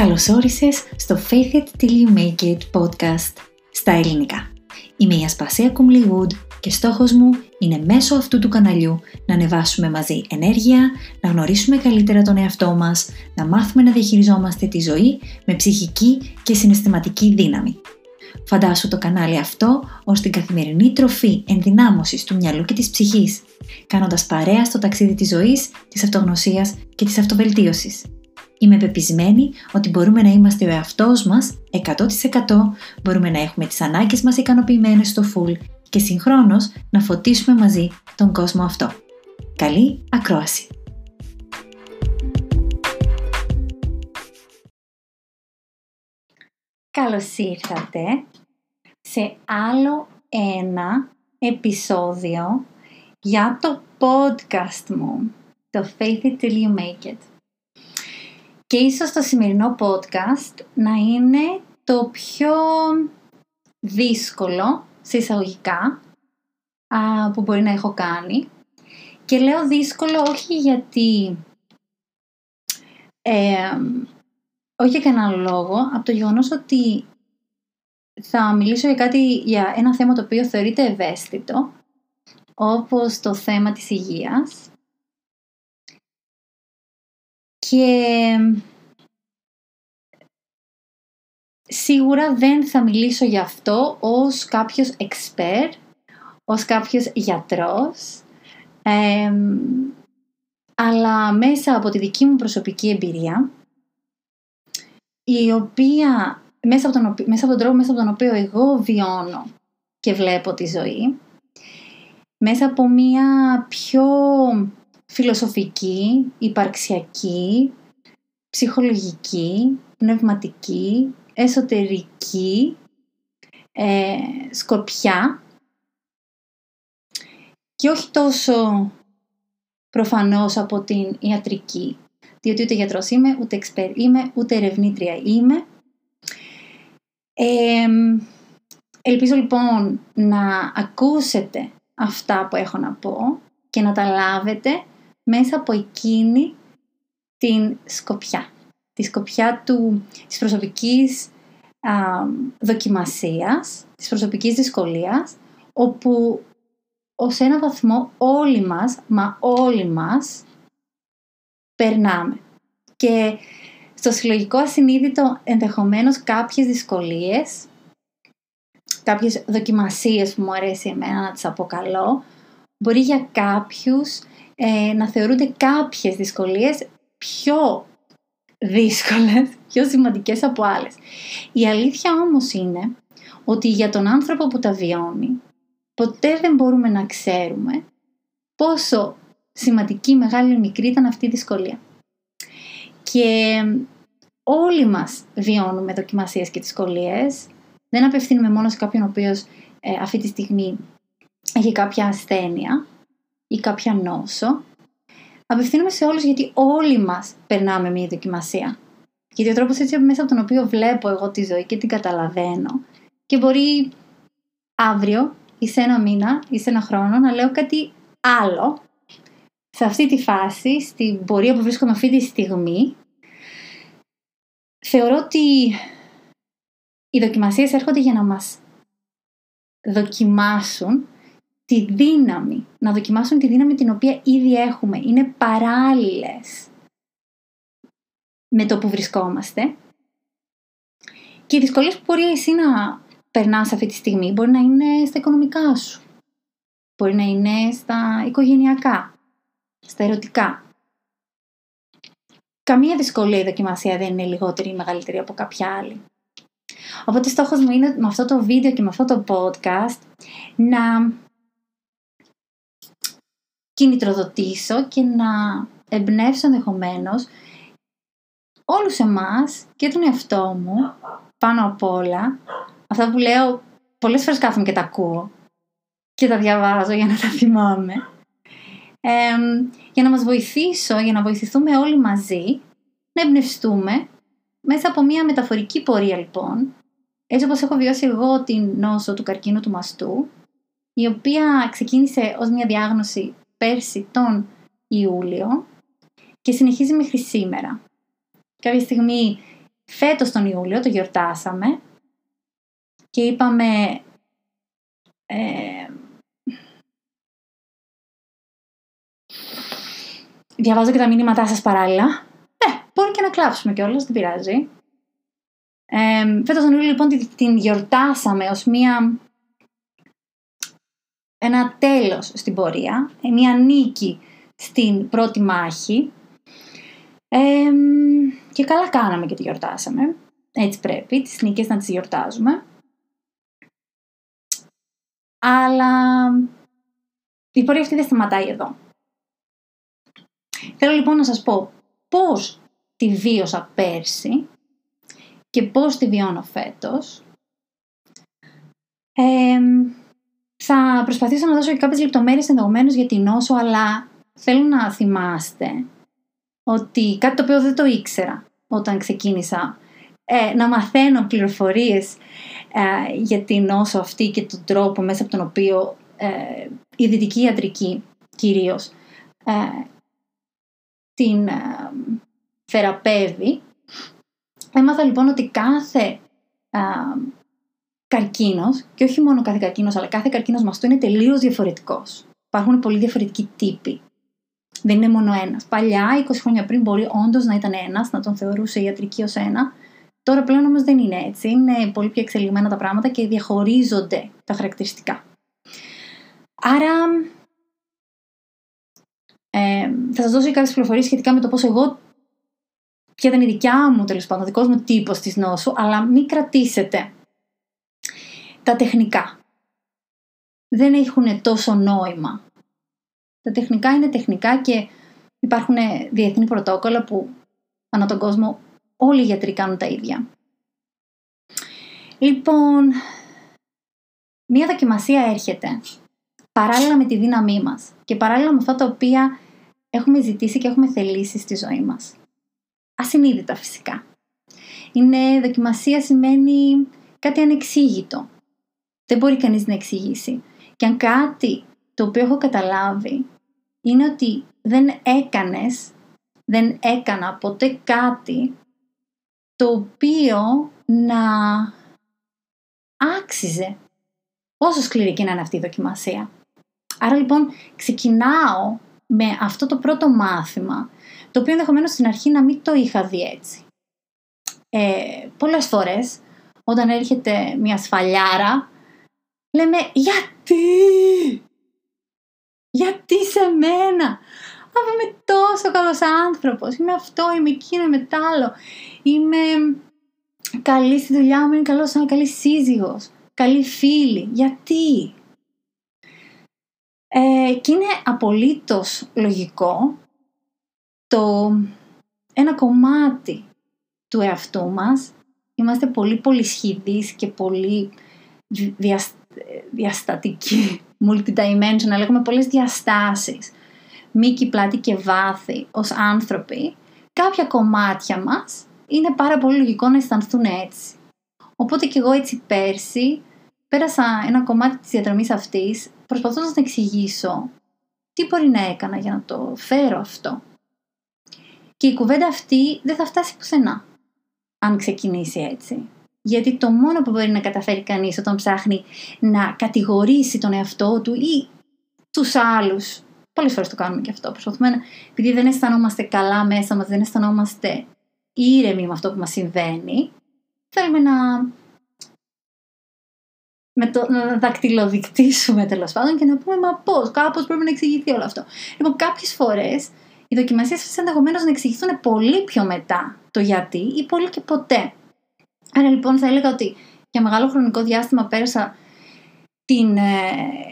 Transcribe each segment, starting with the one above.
Καλώς όρισες στο Faith It Till You Make It podcast στα ελληνικά. Είμαι η Ασπασία Κουμλιγούντ και στόχος μου είναι μέσω αυτού του καναλιού να ανεβάσουμε μαζί ενέργεια, να γνωρίσουμε καλύτερα τον εαυτό μας, να μάθουμε να διαχειριζόμαστε τη ζωή με ψυχική και συναισθηματική δύναμη. Φαντάσου το κανάλι αυτό ως την καθημερινή τροφή ενδυνάμωσης του μυαλού και της ψυχής, κάνοντας παρέα στο ταξίδι της ζωής, της αυτογνωσίας και της αυτοβελτίωσης. Είμαι πεπισμένη ότι μπορούμε να είμαστε ο εαυτός μας 100%, μπορούμε να έχουμε τις ανάγκες μας ικανοποιημένες στο full και συγχρόνως να φωτίσουμε μαζί τον κόσμο αυτό. Καλή ακρόαση! Καλώς ήρθατε σε άλλο ένα επεισόδιο για το podcast μου, το Faith It Till You Make It. Και ίσως το σημερινό podcast να είναι το πιο δύσκολο, σε εισαγωγικά, που μπορεί να έχω κάνει. Και λέω δύσκολο όχι γιατί... Ε, όχι για κανένα λόγο, από το γεγονός ότι θα μιλήσω για κάτι, για ένα θέμα το οποίο θεωρείται ευαίσθητο, όπως το θέμα της υγείας και σίγουρα δεν θα μιλήσω για αυτό ως κάποιος expert, ως κάποιος γιατρός, αλλά μέσα από τη δική μου προσωπική εμπειρία, η οποία, μέσα από, τον, μέσα από τον τρόπο μέσα από τον οποίο εγώ βιώνω και βλέπω τη ζωή, μέσα από μία πιο φιλοσοφική, υπαρξιακή, ψυχολογική, πνευματική, εσωτερική ε, σκοπιά και όχι τόσο προφανώς από την ιατρική, διότι ούτε γιατρός είμαι, ούτε εξπέρ είμαι, ούτε ερευνήτρια είμαι. ελπίζω λοιπόν να ακούσετε αυτά που έχω να πω και να τα λάβετε μέσα από εκείνη την σκοπιά. Τη σκοπιά του, της προσωπικής α, δοκιμασίας, της προσωπικής δυσκολίας, όπου ως ένα βαθμό όλοι μας, μα όλοι μας, περνάμε. Και στο συλλογικό ασυνείδητο ενδεχομένως κάποιες δυσκολίες, κάποιες δοκιμασίες που μου αρέσει εμένα να τις αποκαλώ, μπορεί για κάποιους ε, να θεωρούνται κάποιες δυσκολίες πιο δύσκολες, πιο σημαντικές από άλλες. Η αλήθεια όμως είναι ότι για τον άνθρωπο που τα βιώνει, ποτέ δεν μπορούμε να ξέρουμε πόσο σημαντική, μεγάλη ή μικρή ήταν αυτή η δυσκολία. Και όλοι μας βιώνουμε δοκιμασίες και δυσκολίες. Δεν απευθύνουμε μόνο σε κάποιον ο οποίος ε, αυτή τη στιγμή έχει κάποια ασθένεια ή κάποια νόσο, απευθύνομαι σε όλους γιατί όλοι μας περνάμε μία δοκιμασία. Γιατί ο τρόπος έτσι μέσα από τον οποίο βλέπω εγώ τη ζωή και την καταλαβαίνω και μπορεί αύριο ή σε ένα μήνα ή σε ένα χρόνο να λέω κάτι άλλο σε αυτή τη φάση, στην πορεία που βρίσκομαι αυτή τη στιγμή θεωρώ ότι οι δοκιμασίες έρχονται για να μας δοκιμάσουν τη δύναμη, να δοκιμάσουν τη δύναμη την οποία ήδη έχουμε. Είναι παράλληλες με το που βρισκόμαστε. Και οι δυσκολίες που μπορεί εσύ να περνάς αυτή τη στιγμή μπορεί να είναι στα οικονομικά σου. Μπορεί να είναι στα οικογενειακά, στα ερωτικά. Καμία δυσκολία η δοκιμασία δεν είναι λιγότερη ή μεγαλύτερη από κάποια άλλη. Οπότε στόχος μου είναι με αυτό το βίντεο και με αυτό το podcast να κινητροδοτήσω και να εμπνεύσω ενδεχομένως όλους εμάς και τον εαυτό μου πάνω απ' όλα αυτά που λέω πολλές φορές κάθομαι και τα ακούω και τα διαβάζω για να τα θυμάμαι για να μας βοηθήσω, για να βοηθηθούμε όλοι μαζί να εμπνευστούμε μέσα από μια μεταφορική πορεία λοιπόν έτσι όπως έχω βιώσει εγώ την νόσο του καρκίνου του μαστού η οποία ξεκίνησε ως μια διάγνωση πέρσι τον Ιούλιο και συνεχίζει μέχρι σήμερα. Κάποια στιγμή φέτος τον Ιούλιο το γιορτάσαμε και είπαμε ε, διαβάζω και τα μήνυματά σας παράλληλα. Ε, μπορεί και να κλάψουμε κιόλας, δεν πειράζει. Ε, φέτος τον Ιούλιο λοιπόν την, την γιορτάσαμε ως μία ένα τέλος στην πορεία, ε, μία νίκη στην πρώτη μάχη και καλά κάναμε και τη γιορτάσαμε. Έτσι πρέπει, τις νίκες να τις γιορτάζουμε. Αλλά η πορεία αυτή δεν σταματάει εδώ. Θέλω λοιπόν να σας πω πώς τη βίωσα πέρσι και πώς τη βιώνω φέτος. Θα προσπαθήσω να δώσω και κάποιες λεπτομέρειες ενδεχομένως για την νόσο, αλλά θέλω να θυμάστε ότι κάτι το οποίο δεν το ήξερα όταν ξεκίνησα ε, να μαθαίνω πληροφορίες ε, για την νόσο αυτή και τον τρόπο μέσα από τον οποίο ε, η δυτική ιατρική κυρίως ε, την ε, θεραπεύει. Έμαθα λοιπόν ότι κάθε καρκίνος, και όχι μόνο κάθε καρκίνος, αλλά κάθε καρκίνος μαστού είναι τελείως διαφορετικός. Υπάρχουν πολύ διαφορετικοί τύποι. Δεν είναι μόνο ένας. Παλιά, 20 χρόνια πριν, μπορεί όντως να ήταν ένας, να τον θεωρούσε η ιατρική ως ένα. Τώρα πλέον όμως δεν είναι έτσι. Είναι πολύ πιο εξελιγμένα τα πράγματα και διαχωρίζονται τα χαρακτηριστικά. Άρα, ε, θα σας δώσω και κάποιες πληροφορίες σχετικά με το πώς εγώ ποια ήταν η δικιά μου τέλος πάντων, ο δικός μου τύπος της νόσου, αλλά μην κρατήσετε τα τεχνικά. Δεν έχουν τόσο νόημα. Τα τεχνικά είναι τεχνικά και υπάρχουν διεθνή πρωτόκολλα που ανά τον κόσμο όλοι οι γιατροί κάνουν τα ίδια. Λοιπόν, μία δοκιμασία έρχεται παράλληλα με τη δύναμή μας και παράλληλα με αυτά τα οποία έχουμε ζητήσει και έχουμε θελήσει στη ζωή μας. Ασυνείδητα φυσικά. Είναι δοκιμασία σημαίνει κάτι ανεξήγητο. Δεν μπορεί κανείς να εξηγήσει. Και αν κάτι το οποίο έχω καταλάβει είναι ότι δεν έκανες, δεν έκανα ποτέ κάτι το οποίο να άξιζε όσο σκληρή και να είναι αυτή η δοκιμασία. Άρα λοιπόν ξεκινάω με αυτό το πρώτο μάθημα, το οποίο ενδεχομένως στην αρχή να μην το είχα δει έτσι. Ε, πολλές φορές, όταν έρχεται μια σφαλιάρα, λέμε γιατί, γιατί σε μένα, αφού είμαι τόσο καλός άνθρωπος, είμαι αυτό, είμαι εκείνο, είμαι τ' άλλο, είμαι καλή στη δουλειά μου, είμαι καλός, είμαι καλή σύζυγος, καλή φίλη, γιατί, ε, και είναι απολύτως λογικό το ένα κομμάτι του εαυτού μας. Είμαστε πολύ πολύ και πολύ διαστατικοί, multidimensional, έχουμε πολλές διαστάσεις, μήκη, πλάτη και βάθη ως άνθρωποι, κάποια κομμάτια μας είναι πάρα πολύ λογικό να αισθανθούν έτσι. Οπότε και εγώ έτσι πέρσι πέρασα ένα κομμάτι της διαδρομής αυτής προσπαθώντας να εξηγήσω τι μπορεί να έκανα για να το φέρω αυτό. Και η κουβέντα αυτή δεν θα φτάσει πουθενά, αν ξεκινήσει έτσι. Γιατί το μόνο που μπορεί να καταφέρει κανείς όταν ψάχνει να κατηγορήσει τον εαυτό του ή τους άλλους, πολλές φορές το κάνουμε και αυτό, προσπαθούμε να, επειδή δεν αισθανόμαστε καλά μέσα μας, δεν αισθανόμαστε ήρεμοι με αυτό που μας συμβαίνει, θέλουμε να με το, να δακτυλοδεικτήσουμε τέλος πάντων και να πούμε μα πώς, κάπως πρέπει να εξηγηθεί όλο αυτό. Λοιπόν, κάποιες φορές οι δοκιμασίες αυτές ενδεχομένως να εξηγηθούν πολύ πιο μετά το γιατί ή πολύ και ποτέ. Άρα λοιπόν θα έλεγα ότι για μεγάλο χρονικό διάστημα πέρασα την, ε,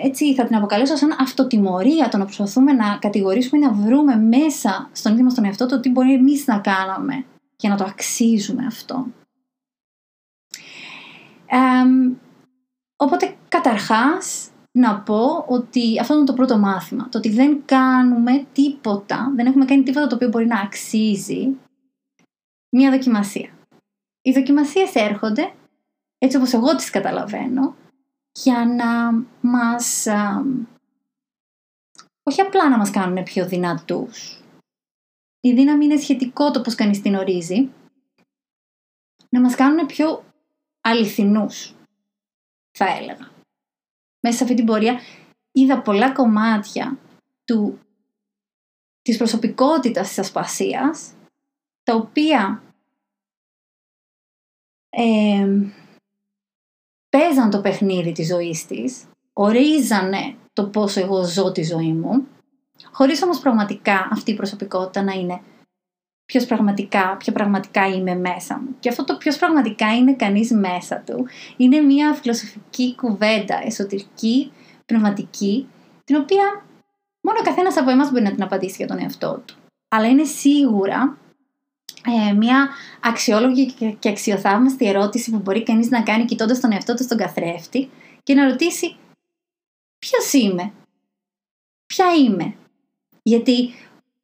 έτσι θα την αποκαλέσω σαν αυτοτιμωρία το να προσπαθούμε να κατηγορήσουμε ή να βρούμε μέσα στον ίδιο μας τον εαυτό το τι μπορεί εμείς να κάναμε για να το αξίζουμε αυτό. Οπότε καταρχάς να πω ότι αυτό είναι το πρώτο μάθημα. Το ότι δεν κάνουμε τίποτα, δεν έχουμε κάνει τίποτα το οποίο μπορεί να αξίζει μια δοκιμασία. Οι δοκιμασίες έρχονται, έτσι όπως εγώ τις καταλαβαίνω, για να μας... όχι απλά να μας κάνουν πιο δυνατούς. Η δύναμη είναι σχετικό το πώς κανείς την ορίζει. να μας κάνουν πιο αληθινούς, θα έλεγα. Μέσα σε αυτή την πορεία είδα πολλά κομμάτια του, της προσωπικότητας της ασπασίας, τα οποία ε, παίζαν το παιχνίδι της ζωής της, ορίζανε το πόσο εγώ ζω τη ζωή μου, χωρίς όμως πραγματικά αυτή η προσωπικότητα να είναι ποιος πραγματικά, ποιο πραγματικά είμαι μέσα μου. Και αυτό το ποιος πραγματικά είναι κανείς μέσα του είναι μια φιλοσοφική κουβέντα, εσωτερική, πνευματική, την οποία μόνο ο καθένας από εμάς μπορεί να την απαντήσει για τον εαυτό του. Αλλά είναι σίγουρα ε, μια αξιόλογη και αξιοθαύμαστη ερώτηση που μπορεί κανείς να κάνει κοιτώντας τον εαυτό του στον καθρέφτη και να ρωτήσει ποιος είμαι, ποια είμαι; Γιατί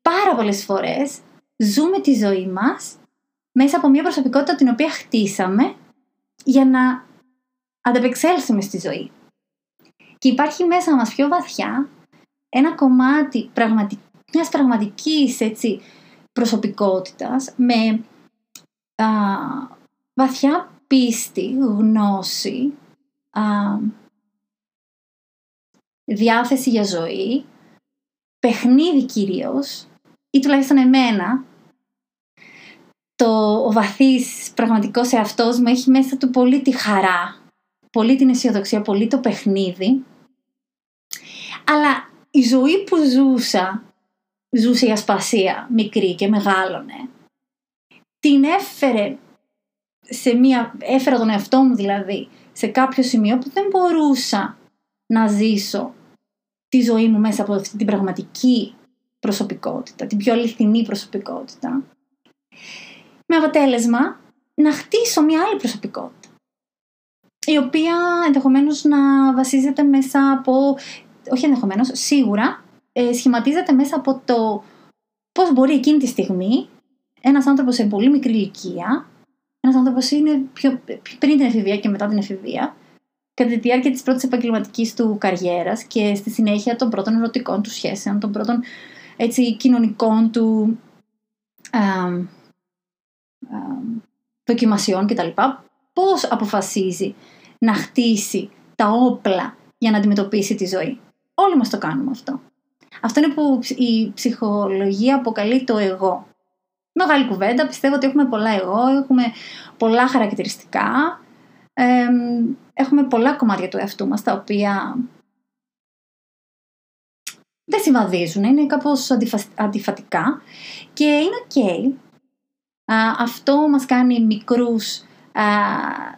πάρα πολλές φορές ζούμε τη ζωή μας μέσα από μια προσωπικότητα την οποία χτίσαμε για να ανταπεξέλθουμε στη ζωή. Και υπάρχει μέσα μας πιο βαθιά ένα κομμάτι πραγματι... μιας πραγματικής έτσι, προσωπικότητας με α, βαθιά πίστη, γνώση, α, διάθεση για ζωή, παιχνίδι κυρίως, ή τουλάχιστον εμένα, το, ο βαθύς πραγματικός εαυτός μου έχει μέσα του πολύ τη χαρά, πολύ την αισιοδοξία, πολύ το παιχνίδι. Αλλά η ζωή που ζούσα, ζούσε η ασπασία μικρή και μεγάλωνε, την έφερε σε μία, έφερα τον εαυτό μου δηλαδή, σε κάποιο σημείο που δεν μπορούσα να ζήσω τη ζωή μου μέσα από αυτή την πραγματική προσωπικότητα, την πιο αληθινή προσωπικότητα. Με αποτέλεσμα να χτίσω μια άλλη προσωπικότητα. Η οποία ενδεχομένως να βασίζεται μέσα από, όχι ενδεχομένως, σίγουρα ε, σχηματίζεται μέσα από το πώς μπορεί εκείνη τη στιγμή ένας άνθρωπος σε πολύ μικρή ηλικία, ένας άνθρωπος είναι πιο, πριν την εφηβεία και μετά την εφηβεία, κατά τη διάρκεια της πρώτης επαγγελματικής του καριέρας και στη συνέχεια των πρώτων ερωτικών του σχέσεων, των πρώτων έτσι, κοινωνικών του ε, δοκιμασιών κτλ. Πώς αποφασίζει να χτίσει τα όπλα για να αντιμετωπίσει τη ζωή. Όλοι μας το κάνουμε αυτό. Αυτό είναι που η ψυχολογία αποκαλεί το εγώ. Μεγάλη κουβέντα, πιστεύω ότι έχουμε πολλά εγώ, έχουμε πολλά χαρακτηριστικά, έχουμε πολλά κομμάτια του εαυτού μας τα οποία δεν συμβαδίζουν, είναι κάπως αντιφατικά και είναι ok. αυτό μας κάνει μικρούς α,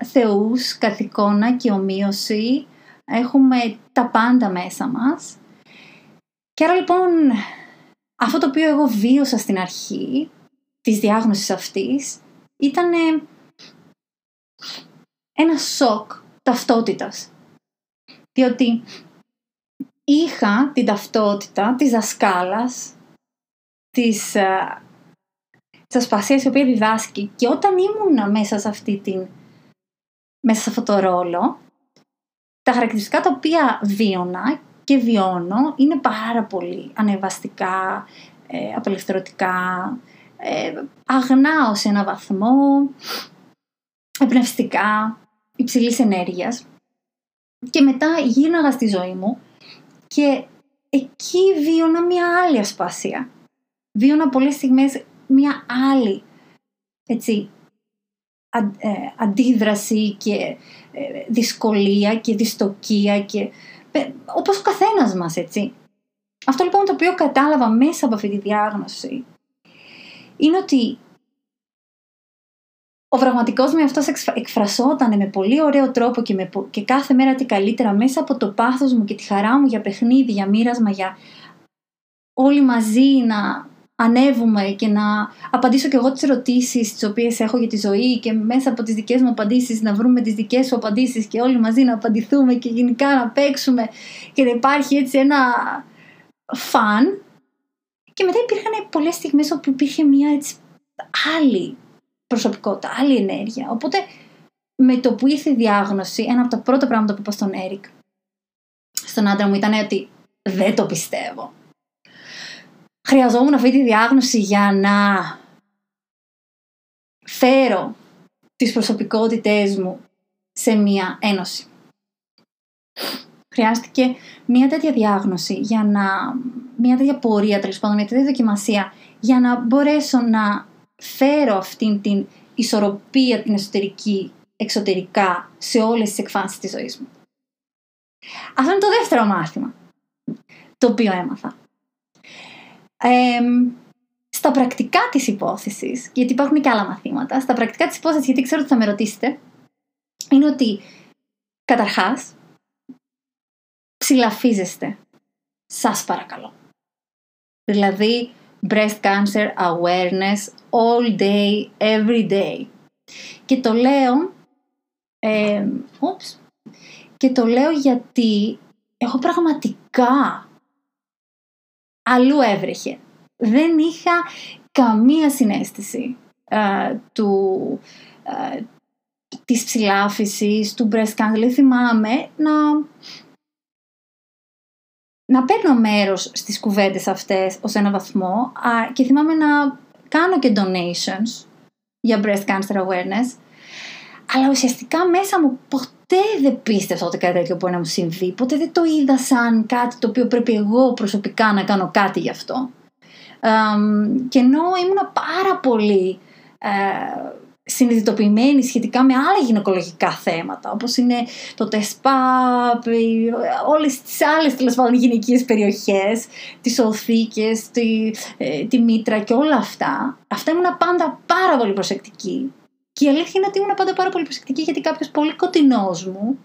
θεούς, καθ' εικόνα και ομοίωση. Έχουμε τα πάντα μέσα μας. Και άρα λοιπόν αυτό το οποίο εγώ βίωσα στην αρχή της διάγνωσης αυτής ήταν ένα σοκ ταυτότητας. Διότι είχα την ταυτότητα της δασκάλας, της, uh, της ασπασίας η οποία διδάσκει και όταν ήμουνα μέσα σε αυτή την μέσα σε αυτό το ρόλο τα χαρακτηριστικά τα οποία βίωνα και βιώνω είναι πάρα πολύ ανεβαστικά, ε, απελευθερωτικά, ε, αγνάω σε ένα βαθμό, εμπνευστικά, υψηλής ενέργειας. Και μετά γίναγα στη ζωή μου και εκεί βίωνα μια άλλη ασπασία. Βίωνα πολλές στιγμές μια άλλη έτσι, ε, αντίδραση και ε, δυσκολία και δυστοκία και ε, όπως ο καθένας μας έτσι. Αυτό λοιπόν το οποίο κατάλαβα μέσα από αυτή τη διάγνωση είναι ότι ο πραγματικός με αυτός εκφρασόταν με πολύ ωραίο τρόπο και, με, και κάθε μέρα τι καλύτερα μέσα από το πάθος μου και τη χαρά μου για παιχνίδι, για μοίρασμα, για όλοι μαζί να ανέβουμε και να απαντήσω και εγώ τις ερωτήσεις τις οποίες έχω για τη ζωή και μέσα από τις δικές μου απαντήσεις να βρούμε τις δικές σου απαντήσεις και όλοι μαζί να απαντηθούμε και γενικά να παίξουμε και να υπάρχει έτσι ένα φαν και μετά υπήρχαν πολλές στιγμές όπου υπήρχε μια έτσι άλλη προσωπικότητα, άλλη ενέργεια. Οπότε με το που ήρθε η διάγνωση, ένα από τα πρώτα πράγματα που είπα στον Έρικ, στον άντρα μου ήταν ότι δεν το πιστεύω. Χρειαζόμουν αυτή τη διάγνωση για να φέρω τις προσωπικότητές μου σε μία ένωση. Χρειάστηκε μία τέτοια διάγνωση για να, μία τέτοια πορεία, τέλος πάντων, μία τέτοια δοκιμασία, για να μπορέσω να φέρω αυτήν την ισορροπία την εσωτερική εξωτερικά σε όλες τις εκφάνσεις της ζωής μου. Αυτό είναι το δεύτερο μάθημα το οποίο έμαθα. Στα πρακτικά της υπόθεσης, γιατί υπάρχουν και άλλα μαθήματα, στα πρακτικά της υπόθεσης, γιατί ξέρω ότι θα με ρωτήσετε, είναι ότι καταρχάς ψηλαφίζεστε. Σας παρακαλώ. Δηλαδή, breast cancer awareness all day, every day. Και το λέω, ε, και το λέω γιατί έχω πραγματικά αλλού έβρεχε. Δεν είχα καμία συνέστηση ε, του, ε, της ψηλάφισης, του breast cancer. Δηλαδή θυμάμαι να, να παίρνω μέρος στις κουβέντες αυτές ως ένα βαθμό και θυμάμαι να κάνω και donations για breast cancer awareness αλλά ουσιαστικά μέσα μου ποτέ δεν πίστευα ότι κάτι τέτοιο μπορεί να μου συμβεί. Ποτέ δεν το είδα σαν κάτι το οποίο πρέπει εγώ προσωπικά να κάνω κάτι γι' αυτό. και ενώ ήμουν πάρα πολύ ε, συνειδητοποιημένη σχετικά με άλλα γυναικολογικά θέματα, όπως είναι το τεσπάπ, όλες τις άλλες τέλος πάντων γυναικείες περιοχές, τις οθήκες, τη, ε, τη μήτρα και όλα αυτά. Αυτά ήμουν πάντα πάρα πολύ προσεκτική και η αλήθεια είναι ότι ήμουν πάντα πάρα πολύ προσεκτική γιατί κάποιος πολύ κοντινός μου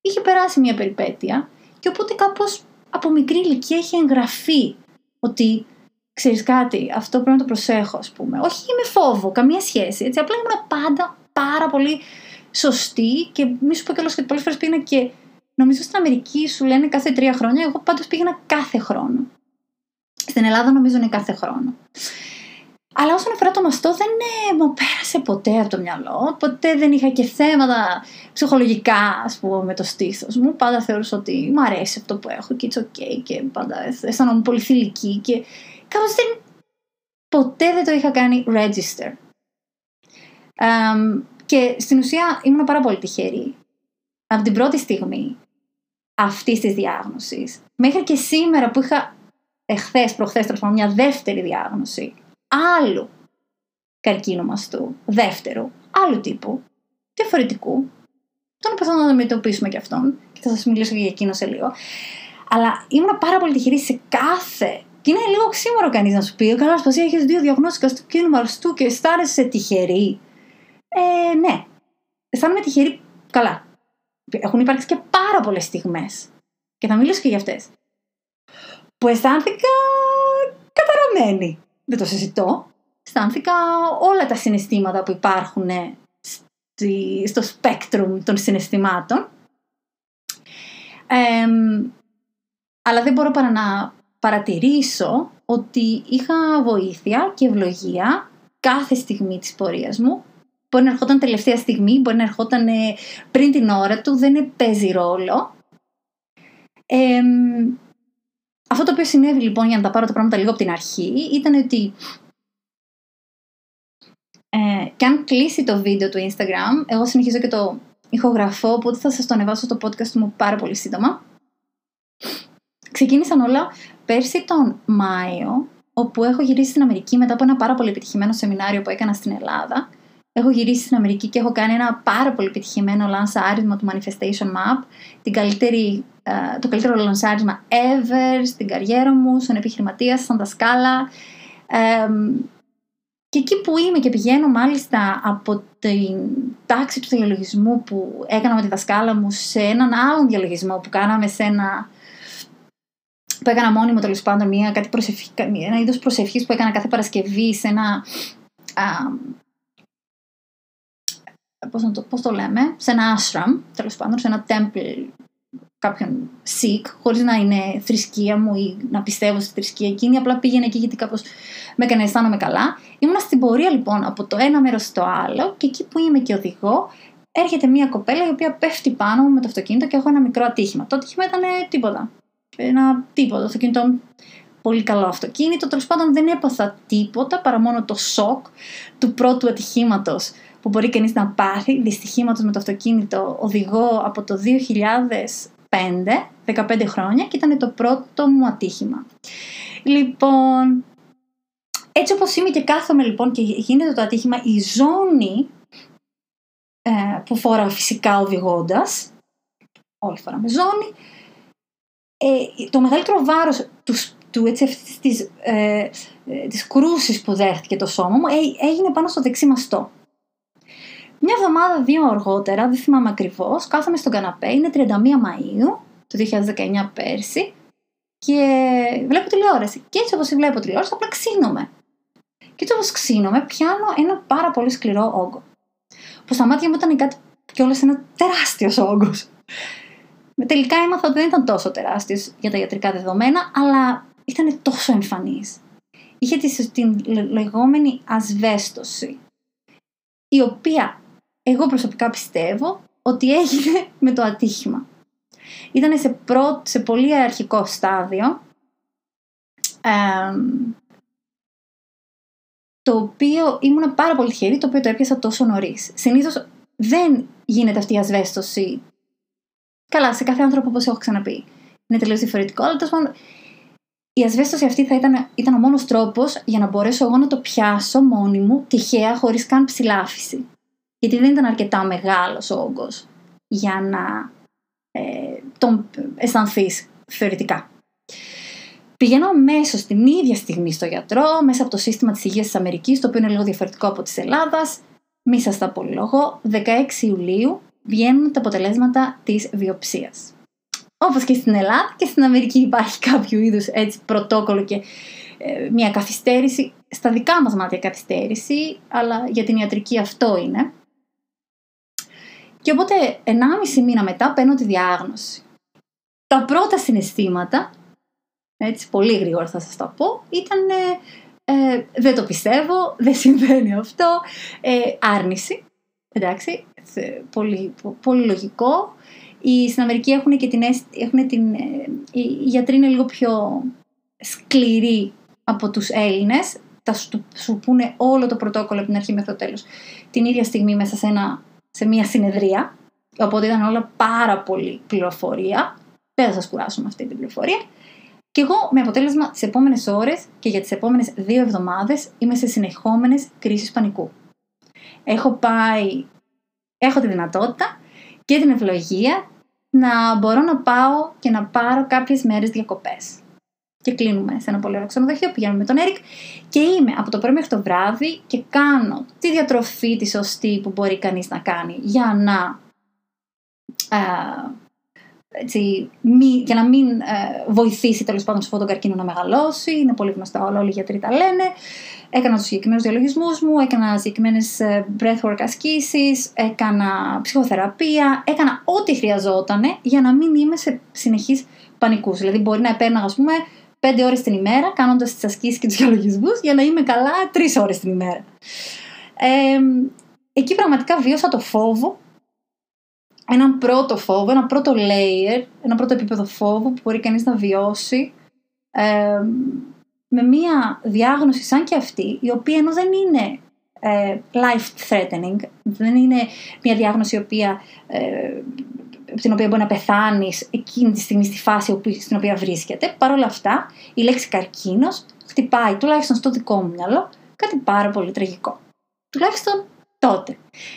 είχε περάσει μια περιπέτεια και οπότε κάπως από μικρή ηλικία είχε εγγραφεί ότι ξέρεις κάτι, αυτό πρέπει να το προσέχω, ας πούμε. Όχι με φόβο, καμία σχέση. Έτσι. Απλά ήμουν πάντα πάρα πολύ σωστή και μη σου πω κιόλας ότι πολλές φορές πήγαινα και νομίζω στην Αμερική σου λένε κάθε τρία χρόνια. Εγώ πάντως πήγαινα κάθε χρόνο. Στην Ελλάδα νομίζω είναι κάθε χρόνο. Αλλά όσον αφορά το μαστό δεν ε, μου πέρασε ποτέ από το μυαλό. Ποτέ δεν είχα και θέματα ψυχολογικά, ας πούμε, με το στήθος μου. Πάντα θεωρούσα ότι μου αρέσει αυτό που έχω και it's ok και πάντα αισθανόμουν πολύ θηλυκή και κάπως δεν... Ποτέ δεν το είχα κάνει register. και στην ουσία ήμουν πάρα πολύ τυχερή. Από την πρώτη στιγμή αυτής της διάγνωσης, μέχρι και σήμερα που είχα εχθές, προχθές, μια δεύτερη διάγνωση άλλου καρκίνου μαστού, δεύτερου, άλλου τύπου, διαφορετικού. Τον προσπαθώ να αντιμετωπίσουμε και αυτόν και θα σας μιλήσω και για εκείνο σε λίγο. Αλλά ήμουν πάρα πολύ τυχερή σε κάθε. Και είναι λίγο ξύμορο κανείς να σου πει: Καλά, σπασία, έχεις δύο διαγνώσεις καρκίνου μαστού και αισθάνεσαι τυχερή. Ε, ναι. Αισθάνομαι τυχερή. Καλά. Έχουν υπάρξει και πάρα πολλές στιγμές. Και θα μιλήσω και για αυτές. Που αισθάνθηκα καταραμένη δεν το συζητώ. Αισθάνθηκα όλα τα συναισθήματα που υπάρχουν στο σπέκτρουμ των συναισθημάτων. αλλά δεν μπορώ παρά να παρατηρήσω ότι είχα βοήθεια και ευλογία κάθε στιγμή της πορείας μου. Μπορεί να ερχόταν τελευταία στιγμή, μπορεί να ερχόταν πριν την ώρα του, δεν παίζει ρόλο. Αυτό το οποίο συνέβη λοιπόν για να τα πάρω τα πράγματα λίγο από την αρχή ήταν ότι ε, και αν κλείσει το βίντεο του Instagram, εγώ συνεχίζω και το ηχογραφώ, οπότε θα σας το ανεβάσω στο podcast μου πάρα πολύ σύντομα. Ξεκίνησαν όλα πέρσι τον Μάιο, όπου έχω γυρίσει στην Αμερική μετά από ένα πάρα πολύ επιτυχημένο σεμινάριο που έκανα στην Ελλάδα. Έχω γυρίσει στην Αμερική και έχω κάνει ένα πάρα πολύ επιτυχημένο λανσάρισμα του Manifestation Map, την καλύτερη ε, το καλύτερο λανσάρισμα ever στην καριέρα μου, σαν επιχειρηματίας, σαν δασκάλα. και εκεί που είμαι και πηγαίνω μάλιστα από την τάξη του διαλογισμού που έκανα με τη δασκάλα μου σε έναν άλλον διαλογισμό που κάναμε σε ένα που έκανα μόνιμο τέλος πάντων μια, κάτι προσευχή, ένα είδος προσευχής που έκανα κάθε Παρασκευή σε ένα α, πώς, το, πώς το λέμε, σε ένα ashram, τέλος πάντων, σε ένα temple κάποιον Sikh, χωρίς να είναι θρησκεία μου ή να πιστεύω στη θρησκεία εκείνη, απλά πήγαινε εκεί γιατί κάπως με έκανε να αισθάνομαι καλά. Ήμουν στην πορεία λοιπόν από το ένα μέρος στο άλλο και εκεί που είμαι και οδηγώ, έρχεται μια κοπέλα η οποία πέφτει πάνω μου με το αυτοκίνητο και έχω ένα μικρό ατύχημα. Το ατύχημα ήταν τίποτα. Ένα τίποτα. Το αυτοκίνητο πολύ καλό αυτοκίνητο. Τέλος πάντων δεν έπαθα τίποτα παρά μόνο το σοκ του πρώτου ατυχήματος που μπορεί κανείς να πάθει δυστυχήματος με το αυτοκίνητο οδηγώ από το 2005, 15 χρόνια και ήταν το πρώτο μου ατύχημα. Λοιπόν, έτσι όπως είμαι και κάθομαι λοιπόν και γίνεται το ατύχημα, η ζώνη ε, που φοράω φυσικά οδηγώντας, όλοι φοράμε ζώνη, ε, το μεγαλύτερο βάρος τους, του έτσι, της, ε, ε, της κρούσης που δέχτηκε το σώμα μου ε, έγινε πάνω στο δεξί μαστό. Μια εβδομάδα, δύο αργότερα, δεν θυμάμαι ακριβώς, κάθομαι στον καναπέ, είναι 31 Μαΐου του 2019 πέρσι και βλέπω τηλεόραση. Και έτσι όπως βλέπω τηλεόραση, απλά ξύνομαι. Και έτσι όπως ξύνομαι, πιάνω ένα πάρα πολύ σκληρό όγκο. Που στα μάτια μου ήταν κάτι κιόλας ένα τεράστιος όγκος. Τελικά έμαθα ότι δεν ήταν τόσο τεράστιος για τα ιατρικά δεδομένα, αλλά ήταν τόσο εμφανής. Είχε την λεγόμενη ασβέστοση, η οποία εγώ προσωπικά πιστεύω ότι έγινε με το ατύχημα. Ήταν σε, σε πολύ αρχικό στάδιο, το οποίο ήμουν πάρα πολύ τυχερή, το οποίο το έπιασα τόσο νωρίς. Συνήθως δεν γίνεται αυτή η ασβέστοση. Καλά, σε κάθε άνθρωπο όπως έχω ξαναπεί. Είναι τελείως διαφορετικό, αλλά τόσο η ασβέστοση αυτή θα ήταν, ήταν ο μόνος τρόπος για να μπορέσω εγώ να το πιάσω μόνη μου, τυχαία, χωρίς καν ψηλάφιση. Γιατί δεν ήταν αρκετά μεγάλος ο όγκος για να ε, τον αισθανθείς θεωρητικά. Πηγαίνω αμέσως την ίδια στιγμή στο γιατρό, μέσα από το σύστημα της υγείας της Αμερικής, το οποίο είναι λίγο διαφορετικό από της Ελλάδας. Μη σας τα απολόγω. 16 Ιουλίου βγαίνουν τα αποτελέσματα της βιοψίας. Όπως και στην Ελλάδα και στην Αμερική υπάρχει κάποιο είδους πρωτόκολλο και ε, μια καθυστέρηση. Στα δικά μας μάτια καθυστέρηση, αλλά για την ιατρική αυτό είναι. Και οπότε 1,5 μήνα μετά παίρνω τη διάγνωση. Τα πρώτα συναισθήματα έτσι πολύ γρήγορα θα σας τα πω, ήταν ε, δεν το πιστεύω, δεν συμβαίνει αυτό, ε, άρνηση, εντάξει, πολύ, πολύ λογικό. Οι, στην Αμερική έχουν και την, έχουν την, ε, οι γιατροί είναι λίγο πιο σκληροί από τους Έλληνες, θα σου, σου πούνε όλο το πρωτόκολλο από την αρχή μέχρι το τέλος την ίδια στιγμή μέσα σε, ένα, σε μια συνεδρία, οπότε ήταν όλα πάρα πολύ πληροφορία, δεν θα σας κουράσω με αυτή την πληροφορία. Και εγώ με αποτέλεσμα τις επόμενες ώρες και για τις επόμενες δύο εβδομάδες είμαι σε συνεχόμενες κρίσεις πανικού. Έχω πάει, έχω τη δυνατότητα και την ευλογία να μπορώ να πάω και να πάρω κάποιες μέρες διακοπές. Και κλείνουμε σε ένα πολύ ωραίο ξενοδοχείο, πηγαίνουμε με τον Έρικ και είμαι από το πρωί μέχρι το βράδυ και κάνω τη διατροφή της σωστή που μπορεί κανείς να κάνει για να έτσι, μη, για να μην ε, βοηθήσει τέλος πάντων σε τον καρκίνο να μεγαλώσει. Είναι πολύ γνωστά όλα, όλοι οι γιατροί τα λένε. Έκανα τους συγκεκριμένους διαλογισμούς μου, έκανα συγκεκριμένες ε, breathwork ασκήσεις, έκανα ψυχοθεραπεία, έκανα ό,τι χρειαζόταν για να μην είμαι σε συνεχείς πανικούς. Δηλαδή, μπορεί να επέρναγα, ας πούμε, πέντε ώρες την ημέρα κάνοντας τις ασκήσεις και τους διαλογισμού για να είμαι καλά τρεις ώρες την ημέρα. Ε, εκεί πραγματικά βίωσα το φόβο έναν πρώτο φόβο, ένα πρώτο layer, ένα πρώτο επίπεδο φόβου που μπορεί κανείς να βιώσει ε, με μία διάγνωση σαν και αυτή, η οποία ενώ δεν είναι ε, life threatening, δεν είναι μία διάγνωση η οποία, ε, την οποία μπορεί να πεθάνεις εκείνη τη στιγμή στη φάση στην οποία βρίσκεται. Παρ' όλα αυτά, η λέξη καρκίνος χτυπάει, τουλάχιστον στο δικό μου μυαλό, κάτι πάρα πολύ τραγικό. Τουλάχιστον τότε.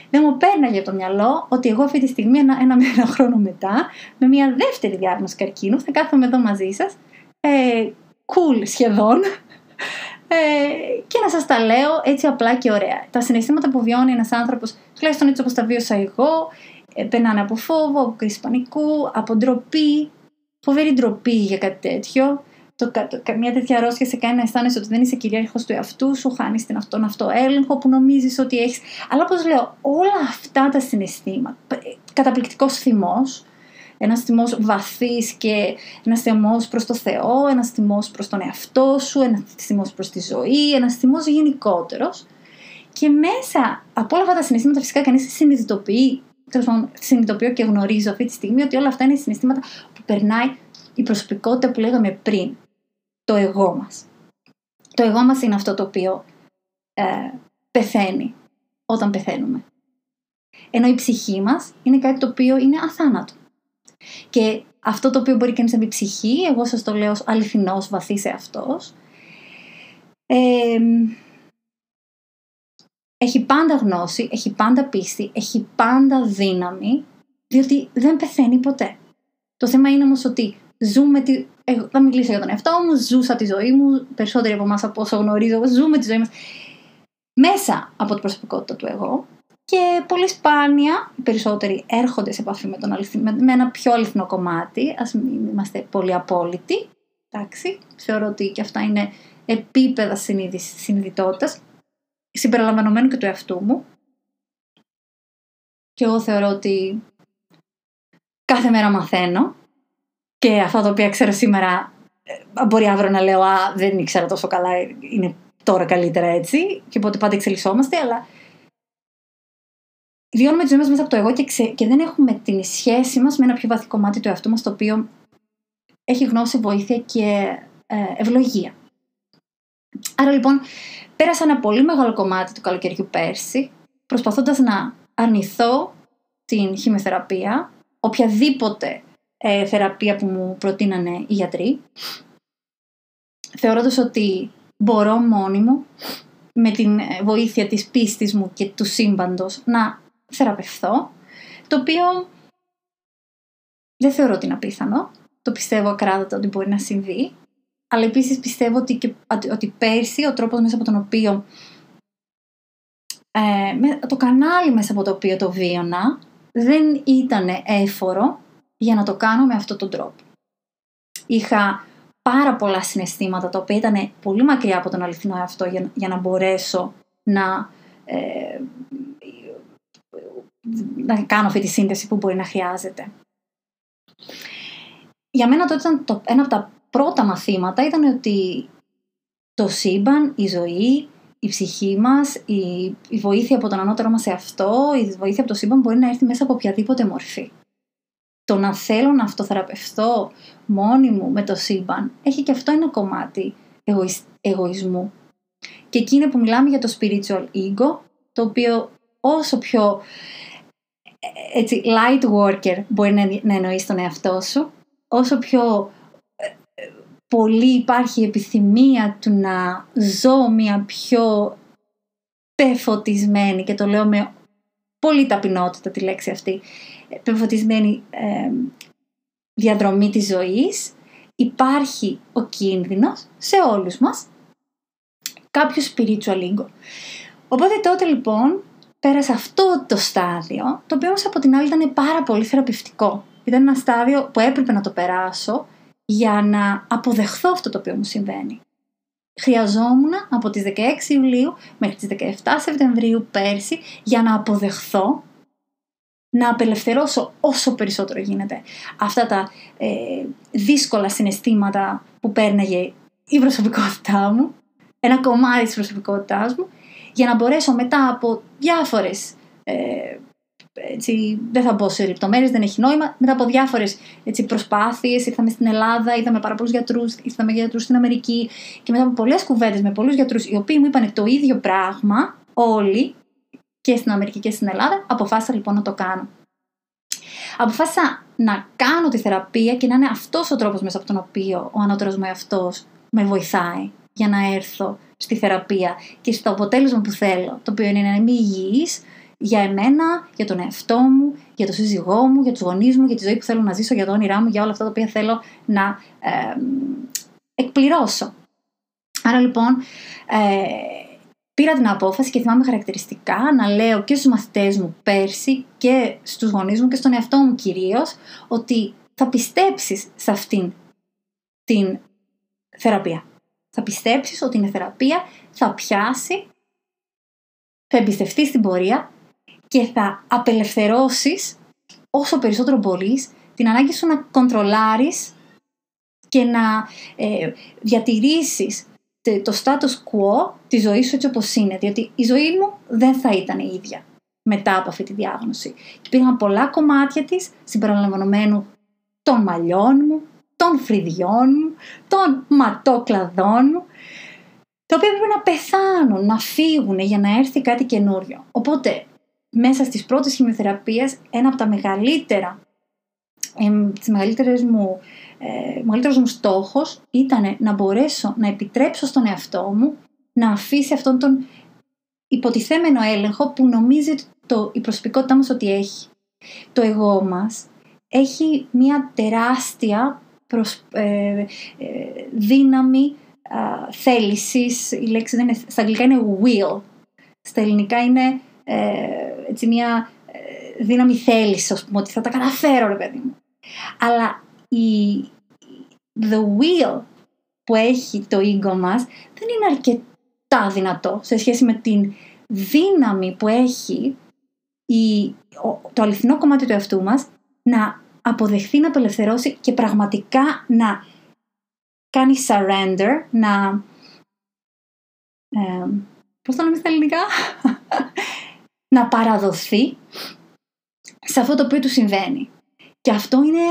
Δεν μου πέρναγε από το μυαλό ότι εγώ αυτή τη στιγμή, ένα, ένα, ένα χρόνο μετά, με μια δεύτερη διάγνωση καρκίνου, θα κάθομαι εδώ μαζί σας, ε, cool σχεδόν, ε, και να σας τα λέω έτσι απλά και ωραία. Τα συναισθήματα που βιώνει ένας άνθρωπος, τουλάχιστον έτσι όπως τα βίωσα εγώ, ε, περνάνε από φόβο, από κρίση πανικού, από ντροπή, φοβερή ντροπή για κάτι τέτοιο το, το, μια τέτοια αρρώστια σε κάνει να αισθάνεσαι ότι δεν είσαι κυρίαρχος του εαυτού σου, χάνεις την αυτόν αυτό έλεγχο που νομίζεις ότι έχεις. Αλλά όπως λέω, όλα αυτά τα συναισθήματα, καταπληκτικός θυμός, ένας θυμός βαθύς και ένας θυμός προς το Θεό, ένας θυμός προς τον εαυτό σου, ένας θυμός προς τη ζωή, ένας θυμός γενικότερος. Και μέσα από όλα αυτά τα συναισθήματα, φυσικά κανείς συνειδητοποιεί, τέλο πάντων, συνειδητοποιώ και γνωρίζω αυτή τη στιγμή ότι όλα αυτά είναι συναισθήματα που περνάει η προσωπικότητα που λέγαμε πριν το εγώ μας. Το εγώ μας είναι αυτό το οποίο ε, πεθαίνει όταν πεθαίνουμε. Ενώ η ψυχή μας είναι κάτι το οποίο είναι αθάνατο. Και αυτό το οποίο μπορεί κανείς να πει ψυχή, εγώ σας το λέω ως αληθινός βαθύς εαυτός, ε, έχει πάντα γνώση, έχει πάντα πίστη, έχει πάντα δύναμη, διότι δεν πεθαίνει ποτέ. Το θέμα είναι όμως ότι ζούμε τη... Εγώ θα μιλήσω για τον εαυτό μου, ζούσα τη ζωή μου, περισσότεροι από εμάς από όσο γνωρίζω, ζούμε τη ζωή μας μέσα από την προσωπικότητα του εγώ και πολύ σπάνια οι περισσότεροι έρχονται σε επαφή με, τον με ένα πιο αληθινό κομμάτι, ας μην είμαστε πολύ απόλυτοι, εντάξει, θεωρώ ότι και αυτά είναι επίπεδα συνειδητότητας, συμπεριλαμβανομένου και του εαυτού μου. Και εγώ θεωρώ ότι κάθε μέρα μαθαίνω και αυτά τα οποία ξέρω σήμερα ε, μπορεί αύριο να λέω «Α, δεν ήξερα τόσο καλά, είναι τώρα καλύτερα έτσι» και οπότε πάντα εξελισσόμαστε, αλλά βιώνουμε τη ζωή μας μέσα από το εγώ και, και δεν έχουμε την σχέση μας με ένα πιο βαθύ κομμάτι του εαυτού μας το οποίο έχει γνώση, βοήθεια και ε, ευλογία. Άρα λοιπόν πέρασα ένα πολύ μεγάλο κομμάτι του καλοκαιριού πέρσι προσπαθώντας να αρνηθώ την χημειοθεραπεία, οποιαδήποτε ε, θεραπεία που μου προτείνανε οι γιατροί, θεωρώντας ότι μπορώ μόνη μου με την ε, βοήθεια της πίστης μου και του σύμπαντος να θεραπευθώ, το οποίο δεν θεωρώ ότι είναι απίθανο, το πιστεύω ακράδαντα ότι μπορεί να συμβεί, αλλά επίσης πιστεύω ότι, και, ότι πέρσι ο τρόπος μέσα από τον οποίο ε, το κανάλι μέσα από το οποίο το βίωνα δεν ήταν έφορο για να το κάνω με αυτόν τον τρόπο. Είχα πάρα πολλά συναισθήματα τα οποία ήταν πολύ μακριά από τον αληθινό εαυτό για, για να μπορέσω να, ε, να κάνω αυτή τη σύνδεση που μπορεί να χρειάζεται. Για μένα τότε ήταν το, ένα από τα πρώτα μαθήματα ήταν ότι το σύμπαν, η ζωή, η ψυχή μας, η, η βοήθεια από τον ανώτερό μας σε αυτό, η βοήθεια από το σύμπαν μπορεί να έρθει μέσα από οποιαδήποτε μορφή το να θέλω να αυτοθεραπευτώ μόνη μου με το σύμπαν έχει και αυτό ένα κομμάτι εγωισμού. Και εκεί είναι που μιλάμε για το spiritual ego, το οποίο όσο πιο έτσι, light worker μπορεί να εννοείς τον εαυτό σου, όσο πιο ε, πολύ υπάρχει επιθυμία του να ζω μια πιο πεφωτισμένη και το λέω με πολύ ταπεινότητα τη λέξη αυτή πεφωτισμένη ε, διαδρομή της ζωής υπάρχει ο κίνδυνος σε όλους μας κάποιο spiritual ego. Οπότε τότε λοιπόν πέρασα αυτό το στάδιο, το οποίο όμως από την άλλη ήταν πάρα πολύ θεραπευτικό. Ήταν ένα στάδιο που έπρεπε να το περάσω για να αποδεχθώ αυτό το οποίο μου συμβαίνει. Χρειαζόμουν από τις 16 Ιουλίου μέχρι τις 17 Σεπτεμβρίου πέρσι για να αποδεχθώ να απελευθερώσω όσο περισσότερο γίνεται αυτά τα ε, δύσκολα συναισθήματα που πέρναγε η προσωπικότητά μου, ένα κομμάτι της προσωπικότητάς μου, για να μπορέσω μετά από διάφορες, ε, έτσι, δεν θα μπω σε λεπτομέρειες, δεν έχει νόημα, μετά από διάφορες έτσι, προσπάθειες, ήρθαμε στην Ελλάδα, είδαμε πάρα πολλούς γιατρούς, ήρθαμε γιατρούς στην Αμερική και μετά από πολλές κουβέντες με πολλούς γιατρούς, οι οποίοι μου είπαν το ίδιο πράγμα, όλοι, και στην Αμερική και στην Ελλάδα, αποφάσισα λοιπόν να το κάνω. Αποφάσισα να κάνω τη θεραπεία και να είναι αυτός ο τρόπος μέσα από τον οποίο ο ανώτερος μου εαυτός με βοηθάει για να έρθω στη θεραπεία και στο αποτέλεσμα που θέλω, το οποίο είναι να είμαι υγιής για εμένα, για τον εαυτό μου, για τον σύζυγό μου, για τους γονείς μου, για τη ζωή που θέλω να ζήσω, για το όνειρά μου, για όλα αυτά τα οποία θέλω να ε, εκπληρώσω. Άρα λοιπόν, ε, πήρα την απόφαση και θυμάμαι χαρακτηριστικά να λέω και στους μαθητές μου πέρσι και στους γονείς μου και στον εαυτό μου κυρίως ότι θα πιστέψεις σε αυτήν την θεραπεία. Θα πιστέψεις ότι είναι θεραπεία, θα πιάσει, θα εμπιστευτείς στην πορεία και θα απελευθερώσεις όσο περισσότερο μπορείς την ανάγκη σου να κοντρολάρεις και να ε, διατηρήσεις το status quo τη ζωή σου έτσι όπως είναι. Διότι η ζωή μου δεν θα ήταν η ίδια μετά από αυτή τη διάγνωση. Και υπήρχαν πολλά κομμάτια της συμπεριλαμβανομένου των μαλλιών μου, των φρυδιών μου, των ματόκλαδών μου, τα οποία πρέπει να πεθάνουν, να φύγουν για να έρθει κάτι καινούριο. Οπότε μέσα στις πρώτες χημειοθεραπείες ένα από τα μεγαλύτερα ε, τις μεγαλύτερες μου, ε, μεγαλύτερος μου στόχος ήταν να μπορέσω να επιτρέψω στον εαυτό μου να αφήσει αυτόν τον υποτιθέμενο έλεγχο που νομίζει το, η προσωπικότητά μας ότι έχει. Το εγώ μας έχει μια τεράστια ε, ε, δύναμη α, θέλησης, η λέξη δεν είναι, στα αγγλικά είναι will, στα ελληνικά είναι ε, έτσι μια ε, δύναμη θέλησης, ας πούμε, ότι θα τα καταφέρω ρε παιδί μου. Αλλά η, the will που έχει το ego μας δεν είναι αρκετά δυνατό σε σχέση με την δύναμη που έχει η, το αληθινό κομμάτι του εαυτού μας να αποδεχθεί να απελευθερώσει και πραγματικά να κάνει surrender, να... Ε, πώς το λέμε στα ελληνικά; Να παραδοθεί σε αυτό το οποίο του συμβαίνει. Και αυτό είναι,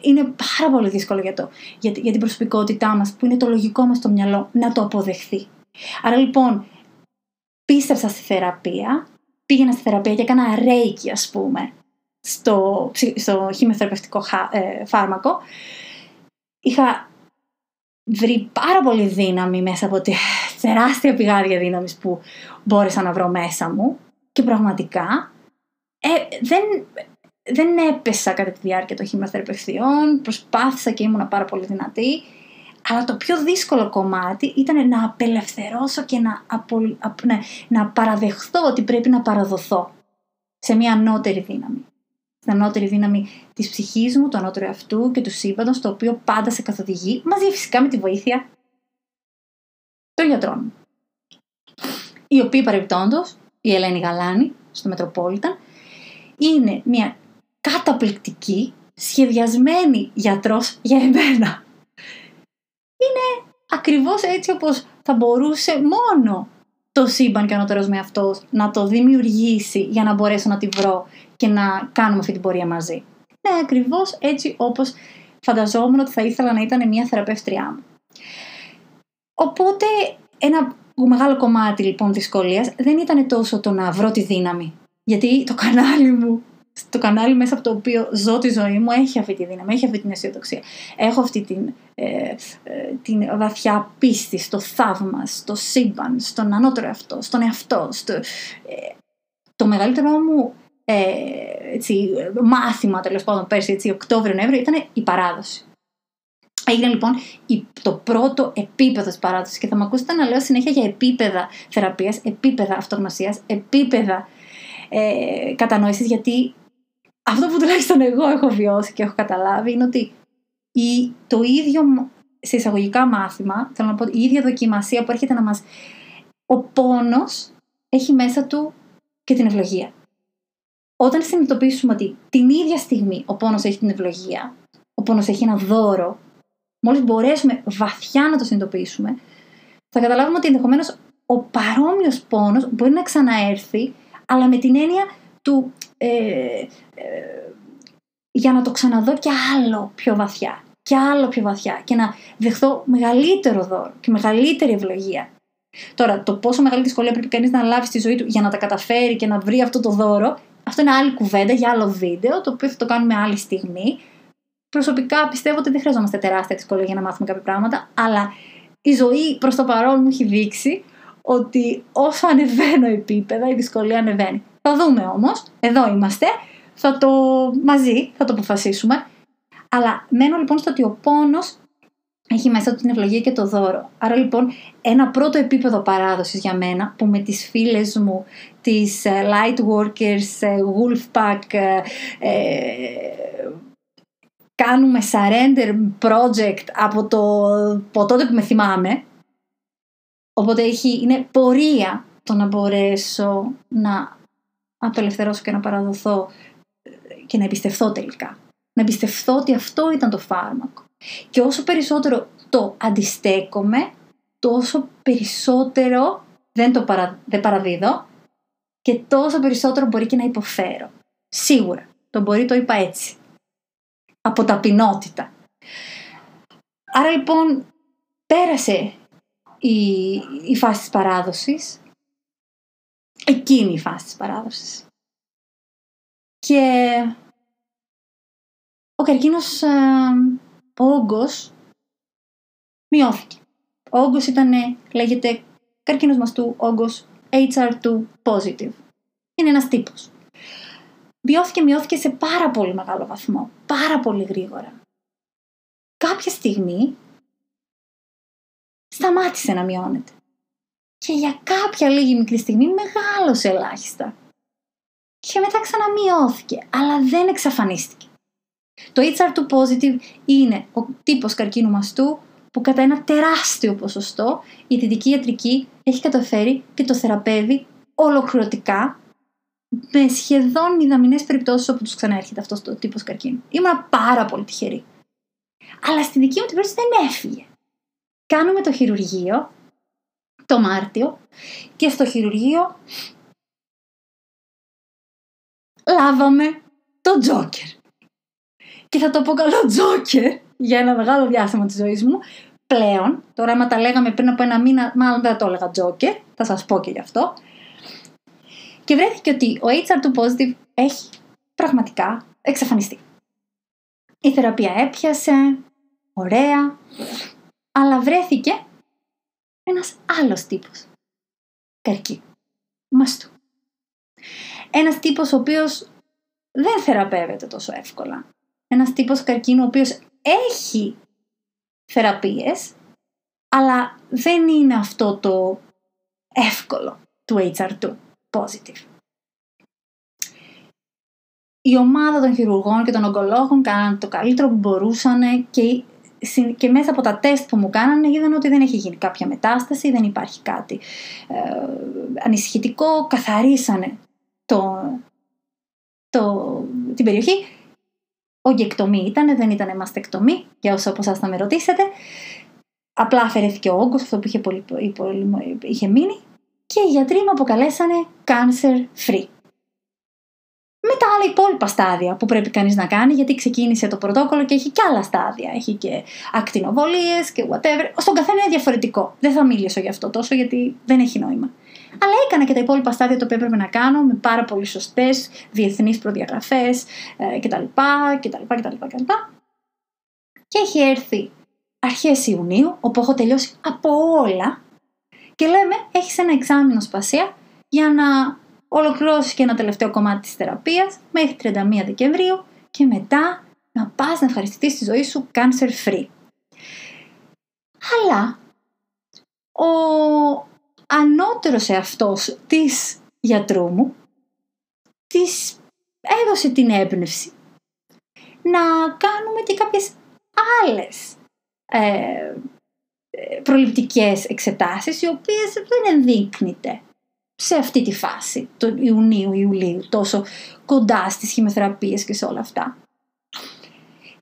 είναι πάρα πολύ δύσκολο για, το, για, για την προσωπικότητά μας, που είναι το λογικό μας στο μυαλό, να το αποδεχθεί. Άρα λοιπόν, πίστεψα στη θεραπεία, πήγαινα στη θεραπεία και έκανα ρέικι ας πούμε στο, στο χημειοθεραπευτικό ε, φάρμακο. Είχα βρει πάρα πολύ δύναμη μέσα από τη τεράστια πηγάδια δύναμης που μπόρεσα να βρω μέσα μου και πραγματικά ε, δεν, δεν έπεσα κατά τη διάρκεια των χημειοθεραπευτιών, προσπάθησα και ήμουν πάρα πολύ δυνατή αλλά το πιο δύσκολο κομμάτι ήταν να απελευθερώσω και να, ναι, να παραδεχθώ ότι πρέπει να παραδοθώ σε μια ανώτερη δύναμη. Στην ανώτερη δύναμη της ψυχής μου, του ανώτερου αυτού και του σύμπαντος, το οποίο πάντα σε καθοδηγεί, μαζί φυσικά με τη βοήθεια των γιατρών μου. Οι οποίοι παρεμπιπτόντως, η Ελένη Γαλάνη, στο Μετροπόλιταν, είναι μια καταπληκτική, σχεδιασμένη γιατρός για εμένα είναι ακριβώς έτσι όπως θα μπορούσε μόνο το σύμπαν και ο ανώτερος με αυτός να το δημιουργήσει για να μπορέσω να τη βρω και να κάνουμε αυτή την πορεία μαζί. Ναι, ακριβώς έτσι όπως φανταζόμουν ότι θα ήθελα να ήταν μια θεραπεύτριά μου. Οπότε ένα μεγάλο κομμάτι λοιπόν δυσκολίας δεν ήταν τόσο το να βρω τη δύναμη. Γιατί το κανάλι μου το κανάλι μέσα από το οποίο ζω τη ζωή μου έχει αυτή τη δύναμη, έχει αυτή την αισιοδοξία. Έχω αυτή την, ε, ε, την βαθιά πίστη στο θαύμα, στο σύμπαν, στον ανώτερο εαυτό, στον εαυτό. Στο, ε, το μεγαλύτερό μου ε, έτσι, μάθημα τέλος πάντων πέρσι, έτσι, Οκτώβριο-Νοέμβριο, ήταν η παράδοση. Έγινε λοιπόν το πρώτο επίπεδο της παράδοσης και θα με ακούσετε να λέω συνέχεια για επίπεδα θεραπείας, επίπεδα αυτογνωσίας, επίπεδα ε, κατανόησης, γιατί αυτό που τουλάχιστον εγώ έχω βιώσει και έχω καταλάβει είναι ότι η, το ίδιο σε εισαγωγικά μάθημα, θέλω να πω, η ίδια δοκιμασία που έρχεται να μας... Ο πόνος έχει μέσα του και την ευλογία. Όταν συνειδητοποιήσουμε ότι την ίδια στιγμή ο πόνος έχει την ευλογία, ο πόνος έχει ένα δώρο, μόλις μπορέσουμε βαθιά να το συνειδητοποιήσουμε, θα καταλάβουμε ότι ενδεχομένως ο παρόμοιος πόνος μπορεί να ξαναέρθει, αλλά με την έννοια του ε, ε, για να το ξαναδώ και άλλο πιο βαθιά και άλλο πιο βαθιά και να δεχθώ μεγαλύτερο δώρο και μεγαλύτερη ευλογία. Τώρα, το πόσο μεγάλη δυσκολία πρέπει κανείς να λάβει στη ζωή του για να τα καταφέρει και να βρει αυτό το δώρο, αυτό είναι άλλη κουβέντα για άλλο βίντεο, το οποίο θα το κάνουμε άλλη στιγμή. Προσωπικά πιστεύω ότι δεν χρειαζόμαστε τεράστια δυσκολία για να μάθουμε κάποια πράγματα, αλλά η ζωή προς το παρόν μου έχει δείξει ότι όσο ανεβαίνω επίπεδα, η δυσκολία ανεβαίνει. Θα δούμε όμως, εδώ είμαστε, θα το μαζί, θα το αποφασίσουμε. Αλλά μένω λοιπόν στο ότι ο πόνος έχει μέσα του την ευλογία και το δώρο. Άρα λοιπόν ένα πρώτο επίπεδο παράδοσης για μένα που με τις φίλες μου, τις uh, light workers, uh, Wolfpack, uh, κάνουμε surrender project από, το, από τότε που με θυμάμαι. Οπότε έχει, είναι πορεία το να μπορέσω να απελευθερώσω και να παραδοθώ και να εμπιστευθώ τελικά. Να εμπιστευθώ ότι αυτό ήταν το φάρμακο. Και όσο περισσότερο το αντιστέκομαι, τόσο περισσότερο δεν το παρα, δεν παραδίδω και τόσο περισσότερο μπορεί και να υποφέρω. Σίγουρα. Το μπορεί το είπα έτσι. Από ταπεινότητα. Άρα λοιπόν πέρασε η, η φάση της παράδοσης εκείνη η φάση της παράδοσης. Και ο καρκίνος, ε, ο όγκος, μειώθηκε. Ο όγκος ήταν, λέγεται, καρκίνος μαστού, όγκος HR2 positive. Είναι ένας τύπος. Μειώθηκε, μειώθηκε σε πάρα πολύ μεγάλο βαθμό. Πάρα πολύ γρήγορα. Κάποια στιγμή σταμάτησε να μειώνεται. Και για κάποια λίγη μικρή στιγμή μεγάλωσε ελάχιστα. Και μετά ξαναμειώθηκε, αλλά δεν εξαφανίστηκε. Το HR2 positive είναι ο τύπος καρκίνου μαστού που κατά ένα τεράστιο ποσοστό η δυτική ιατρική έχει καταφέρει και το θεραπεύει ολοκληρωτικά με σχεδόν μηδαμινές περιπτώσεις όπου τους ξαναέρχεται αυτός το τύπος καρκίνου. Ήμουν πάρα πολύ τυχερή. Αλλά στη δική μου την περίπτωση δεν έφυγε. Κάνουμε το χειρουργείο το Μάρτιο και στο χειρουργείο λάβαμε το Τζόκερ. Και θα το πω καλό Τζόκερ για ένα μεγάλο διάστημα της ζωής μου. Πλέον, τώρα άμα τα λέγαμε πριν από ένα μήνα, μάλλον δεν θα το έλεγα Τζόκερ, θα σας πω και γι' αυτό. Και βρέθηκε ότι ο HR2 positive έχει πραγματικά εξαφανιστεί. Η θεραπεία έπιασε, ωραία, αλλά βρέθηκε ένας άλλος τύπος καρκίνου, μαστού. Ένας τύπος ο οποίος δεν θεραπεύεται τόσο εύκολα. Ένας τύπος καρκίνου ο οποίος έχει θεραπείες, αλλά δεν είναι αυτό το εύκολο του HR2 positive. Η ομάδα των χειρουργών και των ογκολόγων κάναν το καλύτερο που μπορούσαν και και μέσα από τα τεστ που μου κάνανε είδαν ότι δεν έχει γίνει κάποια μετάσταση, δεν υπάρχει κάτι ε, ανησυχητικό, καθαρίσανε το, το, την περιοχή. Ογκεκτομή ήταν, δεν ήταν μαστεκτομή, για όσο από εσάς θα με ρωτήσετε. Απλά αφαιρέθηκε ο όγκος, αυτό που είχε, πολύ, είχε μείνει και οι γιατροί μου αποκαλέσανε cancer free με τα άλλα υπόλοιπα στάδια που πρέπει κανείς να κάνει, γιατί ξεκίνησε το πρωτόκολλο και έχει και άλλα στάδια. Έχει και ακτινοβολίες και whatever. Στον καθένα είναι διαφορετικό. Δεν θα μιλήσω γι' αυτό τόσο, γιατί δεν έχει νόημα. Αλλά έκανα και τα υπόλοιπα στάδια τα οποία έπρεπε να κάνω με πάρα πολύ σωστές διεθνείς προδιαγραφές κτλ. κτλ, κτλ, κτλ. Και έχει έρθει αρχές Ιουνίου, όπου έχω τελειώσει από όλα και λέμε έχεις ένα εξάμεινο σπασία για να ολοκληρώσεις και ένα τελευταίο κομμάτι της θεραπείας μέχρι 31 Δεκεμβρίου και μετά να πας να ευχαριστηθείς τη ζωή σου cancer free. Αλλά ο ανώτερος εαυτός της γιατρού μου της έδωσε την έμπνευση να κάνουμε και κάποιες άλλες ε, προληπτικές εξετάσεις οι οποίες δεν ενδείκνυται σε αυτή τη φάση του Ιουνίου-Ιουλίου, τόσο κοντά στις χημειοθεραπείες και σε όλα αυτά.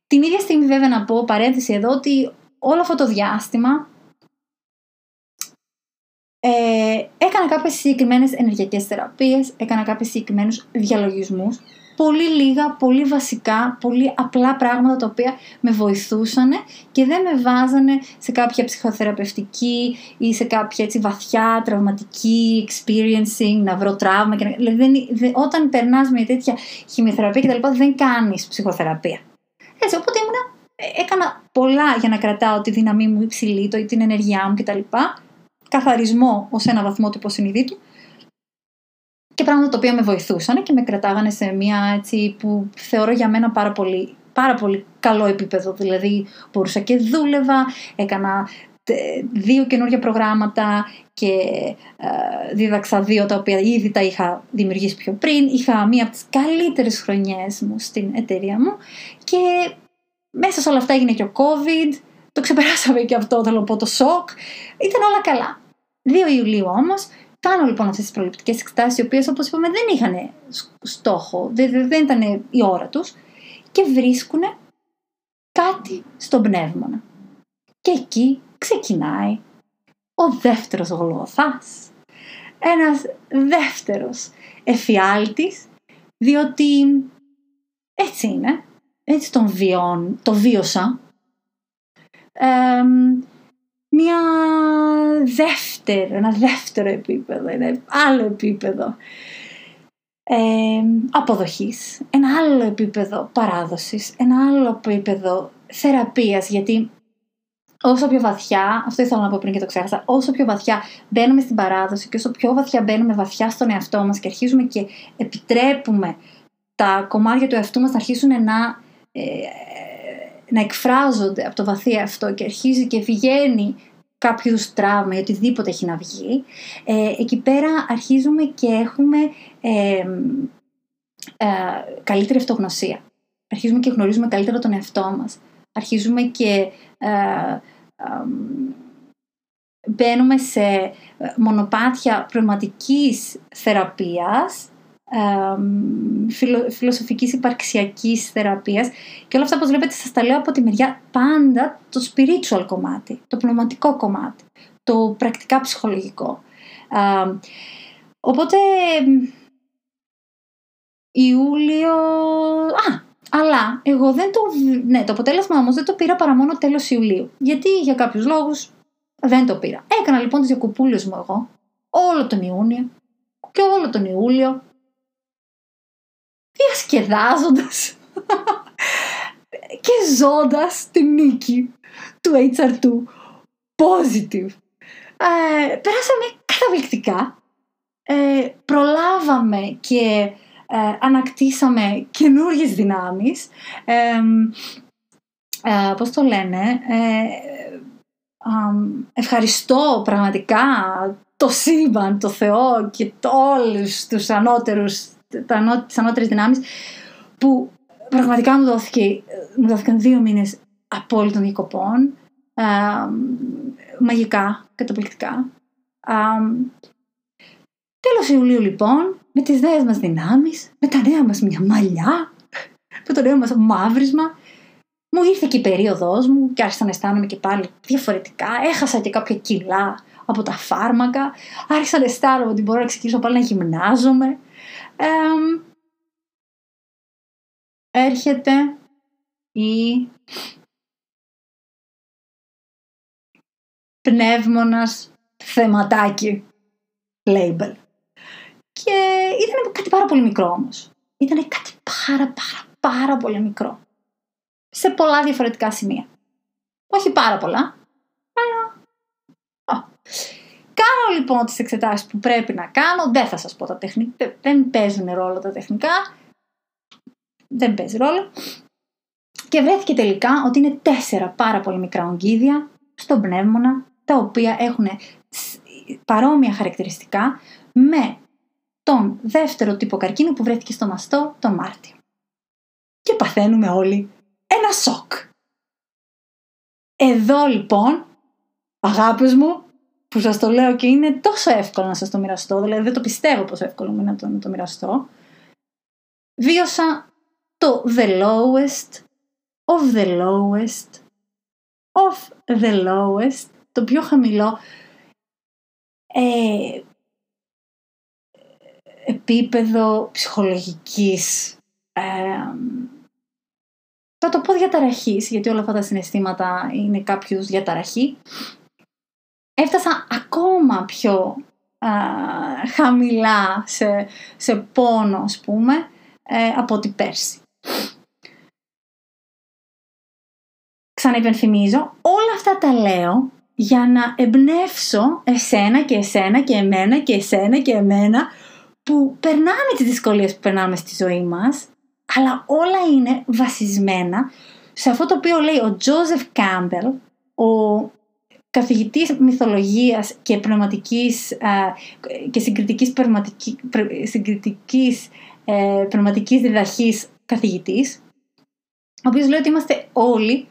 Την ίδια στιγμή βέβαια να πω παρένθεση εδώ ότι όλο αυτό το διάστημα ε, έκανα κάποιες συγκεκριμένες ενεργειακές θεραπείες, έκανα κάποιες συγκεκριμένους διαλογισμούς πολύ λίγα, πολύ βασικά, πολύ απλά πράγματα τα οποία με βοηθούσαν και δεν με βάζανε σε κάποια ψυχοθεραπευτική ή σε κάποια έτσι βαθιά τραυματική experiencing, να βρω τραύμα. Και δηλαδή, όταν περνάς μια τέτοια χημειοθεραπεία και τα λοιπά, δεν κάνεις ψυχοθεραπεία. Έτσι, οπότε ήμουνα, ε, έκανα πολλά για να κρατάω τη δύναμή μου υψηλή, το, την ενεργειά μου κτλ. Καθαρισμό ως ένα βαθμό του υποσυνειδήτου και πράγματα τα οποία με βοηθούσαν και με κρατάγανε σε μια έτσι που θεωρώ για μένα πάρα πολύ, πάρα πολύ καλό επίπεδο. Δηλαδή μπορούσα και δούλευα, έκανα δύο καινούργια προγράμματα και ε, δίδαξα δύο τα οποία ήδη τα είχα δημιουργήσει πιο πριν. Είχα μία από τις καλύτερες χρονιές μου στην εταιρεία μου και μέσα σε όλα αυτά έγινε και ο COVID, το ξεπεράσαμε και αυτό, θέλω να πω, το σοκ. Ήταν όλα καλά. 2 Ιουλίου όμως Κάνω λοιπόν αυτές τις προληπτικές εξετάσεις, οι οποίες όπως είπαμε δεν είχαν στόχο, δεν, δεν ήταν η ώρα τους και βρίσκουν κάτι στον πνεύμονα. Και εκεί ξεκινάει ο δεύτερος γλωθάς. Ένας δεύτερος εφιάλτης, διότι έτσι είναι, έτσι τον βιών, το βίωσα μια δεύτερο, ένα δεύτερο επίπεδο, ένα άλλο επίπεδο. ε, αποδοχής, ένα άλλο επίπεδο παράδοσης, ένα άλλο επίπεδο θεραπείας, γιατί όσο πιο βαθιά, αυτό ήθελα να πω πριν και το ξέχασα, όσο πιο βαθιά μπαίνουμε στην παράδοση και όσο πιο βαθιά μπαίνουμε βαθιά στον εαυτό μας και αρχίζουμε και επιτρέπουμε τα κομμάτια του εαυτού μας να αρχίσουν να, ε, να εκφράζονται από το βαθύ αυτό και αρχίζει και βγαίνει κάποιος είδου τραύμα ή οτιδήποτε έχει να βγει, ε, εκεί πέρα αρχίζουμε και έχουμε ε, ε, καλύτερη αυτογνωσία. Αρχίζουμε και γνωρίζουμε καλύτερα τον εαυτό μας. Αρχίζουμε και ε, μπαίνουμε σε μονοπάτια πνευματικής θεραπείας φιλο, φιλοσοφικής υπαρξιακής θεραπείας και όλα αυτά όπως βλέπετε σας τα λέω από τη μεριά πάντα το spiritual κομμάτι, το πνευματικό κομμάτι, το πρακτικά ψυχολογικό. οπότε Ιούλιο... Α, αλλά εγώ δεν το... Ναι, το αποτέλεσμα όμως δεν το πήρα παρά μόνο τέλος Ιουλίου. Γιατί για κάποιους λόγους δεν το πήρα. Έκανα λοιπόν τις διακοπούλες μου εγώ όλο τον Ιούνιο και όλο τον Ιούλιο διασκεδάζοντας και ζώντας τη νίκη του HR2 positive. Ε, περάσαμε καταπληκτικά. Ε, προλάβαμε και ε, ανακτήσαμε καινούργιες δυνάμεις. Ε, πώς το λένε, ευχαριστώ πραγματικά το σύμπαν, το Θεό και όλους τους ανώτερους τις ανώτερες δυνάμεις που πραγματικά μου, δόθηκε, μου δόθηκαν δύο μήνες απόλυτων διακοπών μαγικά, καταπληκτικά. Τέλος Ιουλίου λοιπόν με τις νέες μας δυνάμεις με τα νέα μας μια μαλλιά με το νέο μας μαύρισμα μου ήρθε και η περίοδος μου και άρχισα να αισθάνομαι και πάλι διαφορετικά. Έχασα και κάποια κιλά από τα φάρμακα άρχισα να αισθάνομαι ότι μπορώ να ξεκινήσω πάλι να γυμνάζομαι έρχεται η πνεύμονας θεματάκι label. Και ήταν κάτι πάρα πολύ μικρό όμως. Ήταν κάτι πάρα πάρα πάρα πολύ μικρό. Σε πολλά διαφορετικά σημεία. Όχι πάρα πολλά, αλλά Κάνω λοιπόν τις εξετάσεις που πρέπει να κάνω, δεν θα σας πω τα τεχνικά, δεν παίζουν ρόλο τα τεχνικά, δεν παίζει ρόλο. Και βρέθηκε τελικά ότι είναι τέσσερα πάρα πολύ μικρά ογκίδια στον πνεύμονα, τα οποία έχουν παρόμοια χαρακτηριστικά με τον δεύτερο τύπο καρκίνου που βρέθηκε στο μαστό τον Μάρτιο. Και παθαίνουμε όλοι ένα σοκ. Εδώ λοιπόν, αγάπες μου, που σας το λέω και είναι τόσο εύκολο να σας το μοιραστώ, δηλαδή δεν το πιστεύω πόσο εύκολο είναι να το, να το μοιραστώ, βίωσα το the lowest of the lowest of the lowest, το πιο χαμηλό. Ε, επίπεδο ψυχολογικής ε, θα το πω διαταραχής, γιατί όλα αυτά τα συναισθήματα είναι κάποιος διαταραχή έφτασα ακόμα πιο χαμηλά σε, σε πόνο, ας πούμε, ε, από ό,τι πέρσι. Ξαναυπενθυμίζω, όλα αυτά τα λέω για να εμπνεύσω εσένα και εσένα και εμένα και εσένα και εμένα που περνάμε τις δυσκολίες που περνάμε στη ζωή μας, αλλά όλα είναι βασισμένα σε αυτό το οποίο λέει ο Τζόζεφ Κάμπελ, ο καθηγητής μυθολογίας και πνευματικής και συγκριτικής, πνευματική, συγκριτικής ε, πνευματικής διδαχής καθηγητής, ο οποίος λέει ότι είμαστε όλοι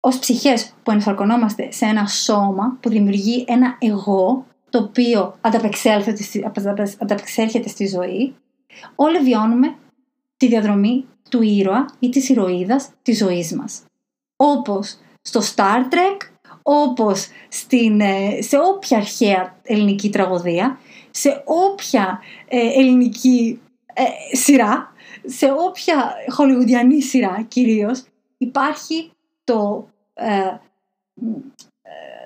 ως ψυχές που ενσαρκωνόμαστε σε ένα σώμα που δημιουργεί ένα εγώ το οποίο ανταπεξέρχεται στη ζωή, όλοι βιώνουμε τη διαδρομή του ήρωα ή της ηρωίδας της ζωής μας. Όπως στο Star Trek όπως στην, ε, σε όποια αρχαία ελληνική τραγωδία, σε όποια ε, ελληνική ε, σειρά, σε όποια χολιγουδιανή σειρά κυρίως, υπάρχει το,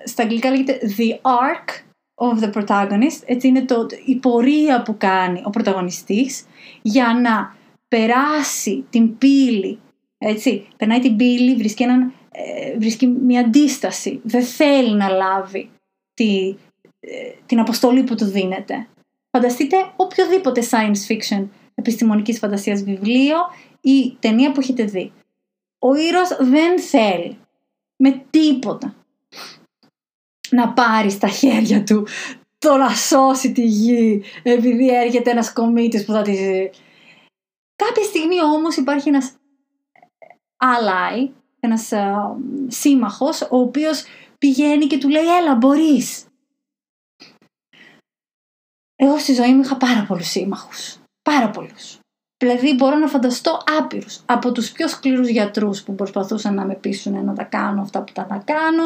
στα αγγλικά λέγεται the arc of the protagonist, έτσι είναι το, η πορεία που κάνει ο πρωταγωνιστής για να περάσει την πύλη, έτσι, περνάει την πύλη, βρίσκει, έναν, ε, βρίσκει μια αντίσταση, δεν θέλει να λάβει τη, ε, την αποστολή που του δίνεται. Φανταστείτε οποιοδήποτε science fiction επιστημονικής φαντασίας βιβλίο ή ταινία που έχετε δει. Ο ήρωας δεν θέλει με τίποτα να πάρει στα χέρια του το να σώσει τη γη επειδή έρχεται ένας κομίτης που θα τη... Κάποια στιγμή όμως υπάρχει ένας ally, ένας uh, σύμμαχος, ο οποίος πηγαίνει και του λέει έλα μπορείς. Εγώ στη ζωή μου είχα πάρα πολλούς σύμμαχους. Πάρα πολλούς. Δηλαδή μπορώ να φανταστώ άπειρους. Από τους πιο σκληρούς γιατρούς που προσπαθούσαν να με πείσουν να τα κάνω αυτά που τα να κάνω,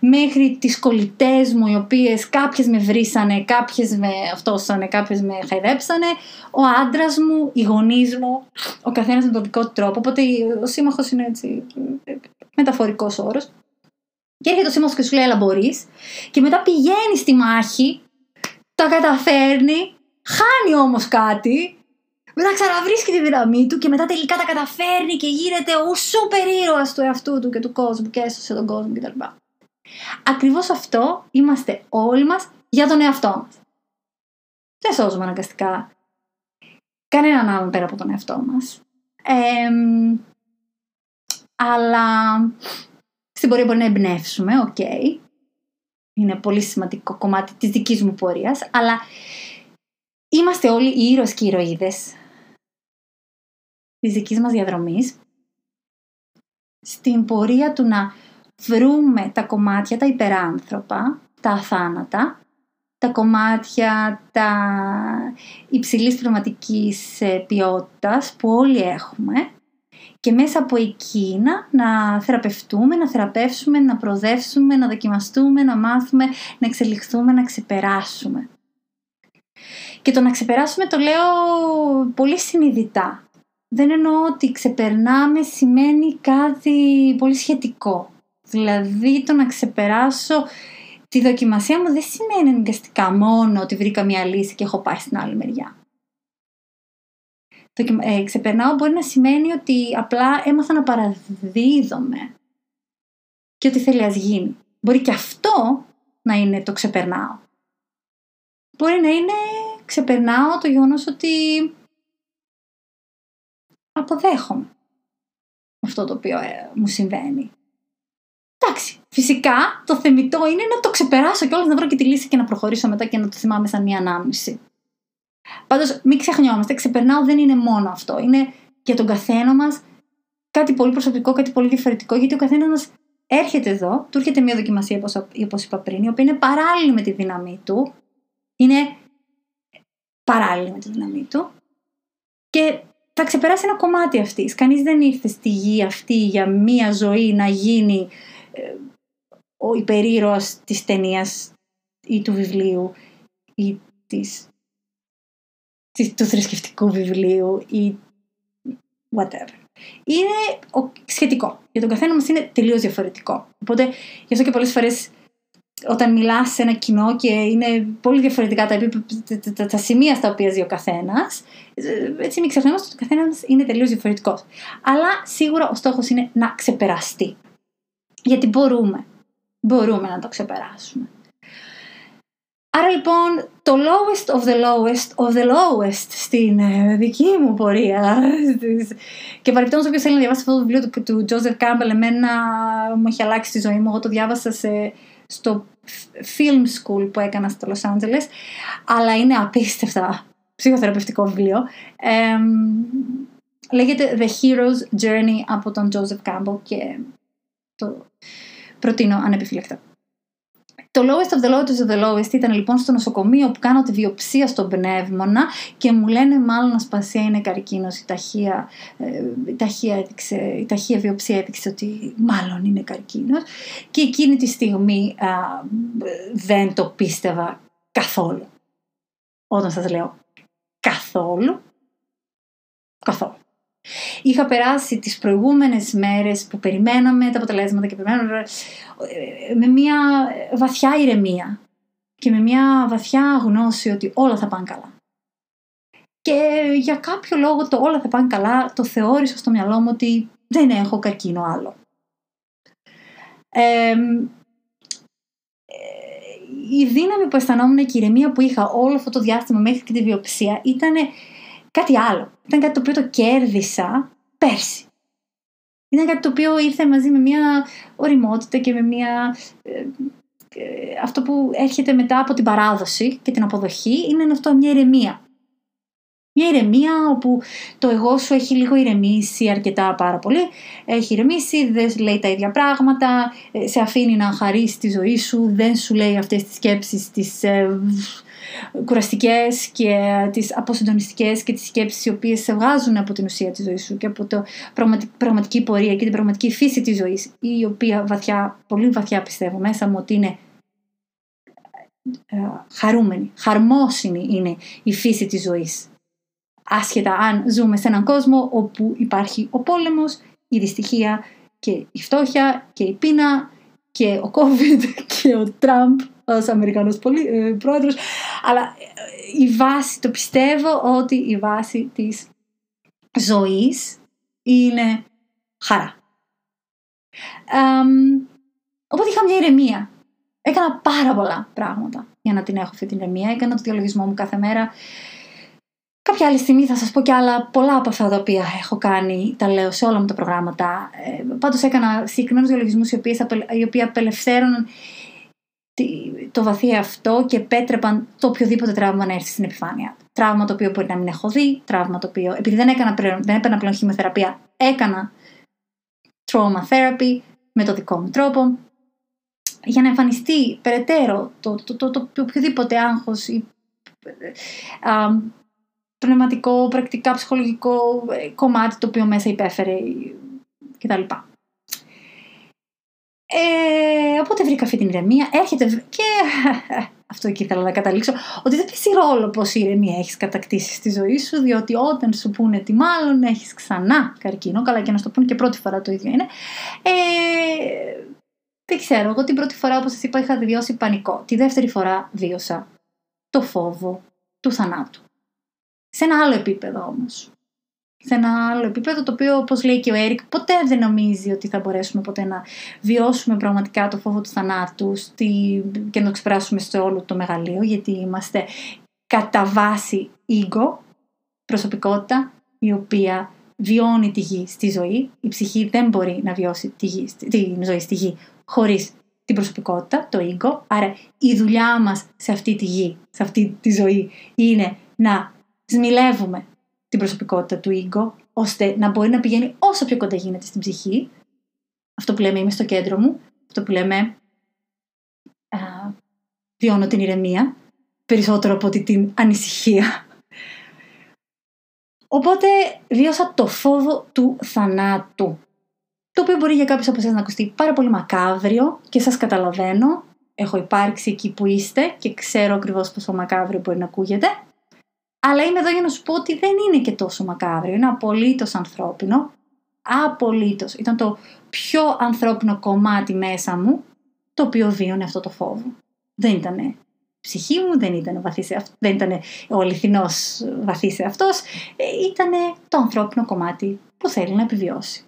μέχρι τις κολλητές μου οι οποίες κάποιες με βρίσανε, κάποιες με αυτόσανε, κάποιες με χαϊδέψανε, ο άντρας μου, οι γονείς μου, ο καθένας με τον δικό του τρόπο. Οπότε ο σύμμαχος είναι έτσι μεταφορικός όρος. Και έρχεται ο σύμμαχος και σου λέει, έλα μπορείς. Και μετά πηγαίνει στη μάχη, τα καταφέρνει, χάνει όμως κάτι μετά ξαναβρίσκει τη δύναμή του και μετά τελικά τα καταφέρνει και γίνεται ο σούπερ ήρωας του εαυτού του και του κόσμου και έσωσε τον κόσμο κτλ. Ακριβώς αυτό είμαστε όλοι μας για τον εαυτό μας. Δεν σώζουμε αναγκαστικά κανέναν άλλον πέρα από τον εαυτό μας. αλλά στην πορεία μπορεί να εμπνεύσουμε, οκ. Είναι πολύ σημαντικό κομμάτι της δικής μου πορείας, αλλά είμαστε όλοι οι ήρωες και οι ηρωίδες της δικής μας διαδρομής στην πορεία του να βρούμε τα κομμάτια, τα υπεράνθρωπα, τα αθάνατα, τα κομμάτια τα υψηλής πνευματικής ε, ποιότητας που όλοι έχουμε και μέσα από εκείνα να θεραπευτούμε, να θεραπεύσουμε, να προδεύσουμε, να δοκιμαστούμε, να μάθουμε, να εξελιχθούμε, να ξεπεράσουμε. Και το να ξεπεράσουμε το λέω πολύ συνειδητά δεν εννοώ ότι ξεπερνάμε σημαίνει κάτι πολύ σχετικό. Δηλαδή το να ξεπεράσω τη δοκιμασία μου δεν σημαίνει αναγκαστικά μόνο ότι βρήκα μια λύση και έχω πάει στην άλλη μεριά. Το ε, ξεπερνάω μπορεί να σημαίνει ότι απλά έμαθα να παραδίδομαι και ότι θέλει ας γίνει. Μπορεί και αυτό να είναι το ξεπερνάω. Μπορεί να είναι ξεπερνάω το γεγονός ότι αποδέχομαι αυτό το οποίο ε, μου συμβαίνει. Εντάξει, φυσικά το θεμητό είναι να το ξεπεράσω και όλα να βρω και τη λύση και να προχωρήσω μετά και να το θυμάμαι σαν μια ανάμνηση. Πάντως, μην ξεχνιόμαστε, ξεπερνάω δεν είναι μόνο αυτό. Είναι για τον καθένα μας κάτι πολύ προσωπικό, κάτι πολύ διαφορετικό, γιατί ο καθένας μας έρχεται εδώ, του έρχεται μια δοκιμασία, όπως είπα πριν, η οποία είναι παράλληλη με τη δύναμή του. Είναι παράλληλη με τη δύναμή του. Και θα ξεπεράσει ένα κομμάτι αυτής. Κανείς δεν ήρθε στη γη αυτή για μία ζωή να γίνει ε, ο υπερήρωας της ταινίας ή του βιβλίου ή της, της, του θρησκευτικού βιβλίου ή whatever. Είναι σχετικό. Για τον καθένα μας είναι τελείως διαφορετικό. Οπότε γι' αυτό και πολλές φορές όταν μιλάς σε ένα κοινό και είναι πολύ διαφορετικά τα, τα, τα σημεία στα οποία ζει ο καθένας, έτσι μην ξεχνάμε ότι ο καθένας είναι τελείως διαφορετικός. Αλλά σίγουρα ο στόχος είναι να ξεπεραστεί. Γιατί μπορούμε. Μπορούμε να το ξεπεράσουμε. Άρα λοιπόν το lowest of the lowest of the lowest στην ε, δική μου πορεία και παρεπτόντως όποιος θέλει να διαβάσει αυτό το βιβλίο του, του Joseph Campbell εμένα μου έχει αλλάξει τη ζωή μου. Εγώ το διάβασα σε, στο film school που έκανα στο Los Angeles, αλλά είναι απίστευτα ψυχοθεραπευτικό βιβλίο. λέγεται The Hero's Journey από τον Joseph Campbell και το προτείνω ανεπιφύλακτα. Το lowest of the lowest of the lowest ήταν λοιπόν στο νοσοκομείο που κάνω τη βιοψία στον πνεύμονα και μου λένε μάλλον ασπασία είναι καρκίνος. Η ταχεία, ε, η, ταχεία έδειξε, η ταχεία βιοψία έδειξε ότι μάλλον είναι καρκίνος και εκείνη τη στιγμή α, δεν το πίστευα καθόλου. Όταν σας λέω καθόλου, καθόλου. Είχα περάσει τις προηγούμενες μέρες που περιμέναμε τα αποτελέσματα και περιμέναμε ε, με μια βαθιά ηρεμία. και με μια βαθιά γνώση ότι όλα θα πάνε καλά. Και για κάποιο λόγο το όλα θα πάνε καλά το θεώρησα στο μυαλό μου ότι δεν έχω καρκίνο άλλο. Ε, η δύναμη που αισθανόμουν και η ηρεμία που είχα όλο αυτό το διάστημα μέχρι και τη βιοψία ήταν κάτι άλλο. Ήταν κάτι το οποίο το κέρδισα πέρσι. Ήταν κάτι το οποίο ήρθε μαζί με μια οριμότητα και με μια... Ε, ε, αυτό που έρχεται μετά από την παράδοση και την αποδοχή είναι αυτό μια ηρεμία. Μια ηρεμία όπου το εγώ σου έχει λίγο ηρεμήσει αρκετά πάρα πολύ. Έχει ηρεμήσει, δεν λέει τα ίδια πράγματα, ε, σε αφήνει να χαρίσει τη ζωή σου, δεν σου λέει αυτές τις σκέψεις, τις ε, κουραστικές και τις αποσυντονιστικές και τις σκέψεις οι οποίες σε βγάζουν από την ουσία της ζωής σου και από το πραγματική πορεία και την πραγματική φύση της ζωής η οποία βαθιά, πολύ βαθιά πιστεύω μέσα μου ότι είναι ε, χαρούμενη, χαρμόσυνη είναι η φύση της ζωής. Άσχετα αν ζούμε σε έναν κόσμο όπου υπάρχει ο πόλεμος, η δυστυχία και η φτώχεια και η πείνα και ο COVID και ο Τραμπ ως Αμερικανός ε, πρόεδρος αλλά ε, η βάση, το πιστεύω ότι η βάση της ζωής είναι χαρά. οπότε είχα μια ηρεμία. Έκανα πάρα πολλά πράγματα για να την έχω αυτή την ηρεμία. Έκανα το διαλογισμό μου κάθε μέρα. Κάποια άλλη στιγμή θα σας πω και άλλα πολλά από αυτά τα οποία έχω κάνει, τα λέω σε όλα μου τα προγράμματα. Ε, πάντως έκανα συγκεκριμένους διαλογισμούς οι, οι οποίοι απελευθέρωναν το βαθύ αυτό και επέτρεπαν το οποιοδήποτε τραύμα να έρθει στην επιφάνεια. Τραύμα το οποίο μπορεί να μην έχω δει, τραύμα το οποίο, επειδή δεν, έκανα πλέον, δεν έπαιρνα πλέον χημειοθεραπεία, έκανα trauma therapy με το δικό μου τρόπο για να εμφανιστεί περαιτέρω το, το, το, το, το οποιοδήποτε άγχος ή πνευματικό, πρακτικά, ψυχολογικό ε, κομμάτι το οποίο μέσα υπέφερε κτλ. Ε, οπότε βρήκα αυτή την ηρεμία. Έρχεται και αυτό εκεί ήθελα να καταλήξω, ότι δεν παίζει ρόλο πόση ηρεμία έχεις κατακτήσει στη ζωή σου, διότι όταν σου πούνε τι μάλλον έχεις ξανά καρκίνο, καλά και να σου το πούνε και πρώτη φορά το ίδιο είναι. Ε, δεν ξέρω, εγώ την πρώτη φορά, όπως σας είπα, είχα βιώσει πανικό. Τη δεύτερη φορά βίωσα το φόβο του θανάτου. Σε ένα άλλο επίπεδο όμως. Σε ένα άλλο επίπεδο το οποίο όπως λέει και ο Έρικ ποτέ δεν νομίζει ότι θα μπορέσουμε ποτέ να βιώσουμε πραγματικά το φόβο του θανάτου στη... και να το ξεπεράσουμε στο όλο το μεγαλείο γιατί είμαστε κατά βάση ego, προσωπικότητα η οποία βιώνει τη γη στη ζωή. Η ψυχή δεν μπορεί να βιώσει τη, γη, τη ζωή στη γη χωρίς την προσωπικότητα, το ego. Άρα η δουλειά μας σε αυτή τη γη, σε αυτή τη ζωή είναι να σμιλεύουμε την προσωπικότητα του ego, ώστε να μπορεί να πηγαίνει όσο πιο κοντά γίνεται στην ψυχή. Αυτό που λέμε είμαι στο κέντρο μου, αυτό που λέμε α, βιώνω την ηρεμία, περισσότερο από ότι την ανησυχία. Οπότε βίωσα το φόβο του θανάτου. Το οποίο μπορεί για κάποιους από εσάς να ακουστεί πάρα πολύ μακάβριο και σας καταλαβαίνω. Έχω υπάρξει εκεί που είστε και ξέρω ακριβώς πόσο μακάβριο μπορεί να ακούγεται. Αλλά είμαι εδώ για να σου πω ότι δεν είναι και τόσο μακάβριο. Είναι απολύτως ανθρώπινο. Απολύτως. Ήταν το πιο ανθρώπινο κομμάτι μέσα μου το οποίο βίωνε αυτό το φόβο. Δεν ήταν ψυχή μου, δεν ήταν, βαθύς, δεν ήταν ο αληθινός βαθύς αυτός, ε, ήταν το ανθρώπινο κομμάτι που θέλει να επιβιώσει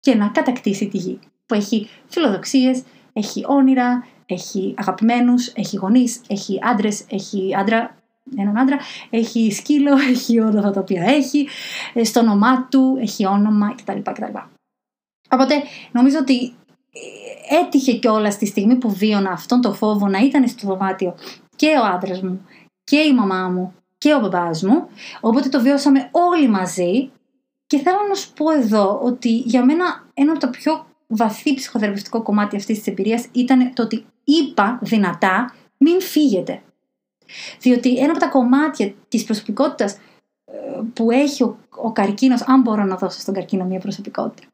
και να κατακτήσει τη γη, που έχει φιλοδοξίες, έχει όνειρα, έχει αγαπημένους, έχει γονείς, έχει άντρες, έχει άντρα, έναν άντρα, έχει σκύλο, έχει όλα αυτά τα οποία έχει, ε, στο όνομά του έχει όνομα κτλ. κτλ. Οπότε νομίζω ότι ε, έτυχε κιόλας στη στιγμή που βίωνα αυτόν τον φόβο να ήταν στο δωμάτιο και ο άντρας μου και η μαμά μου και ο μπαμπάς μου. Οπότε το βιώσαμε όλοι μαζί και θέλω να σου πω εδώ ότι για μένα ένα από τα πιο βαθύ ψυχοθεραπευτικό κομμάτι αυτής της εμπειρίας ήταν το ότι είπα δυνατά μην φύγετε. Διότι ένα από τα κομμάτια της προσωπικότητας ε, που έχει ο, ο καρκίνος, αν μπορώ να δώσω στον καρκίνο μια προσωπικότητα,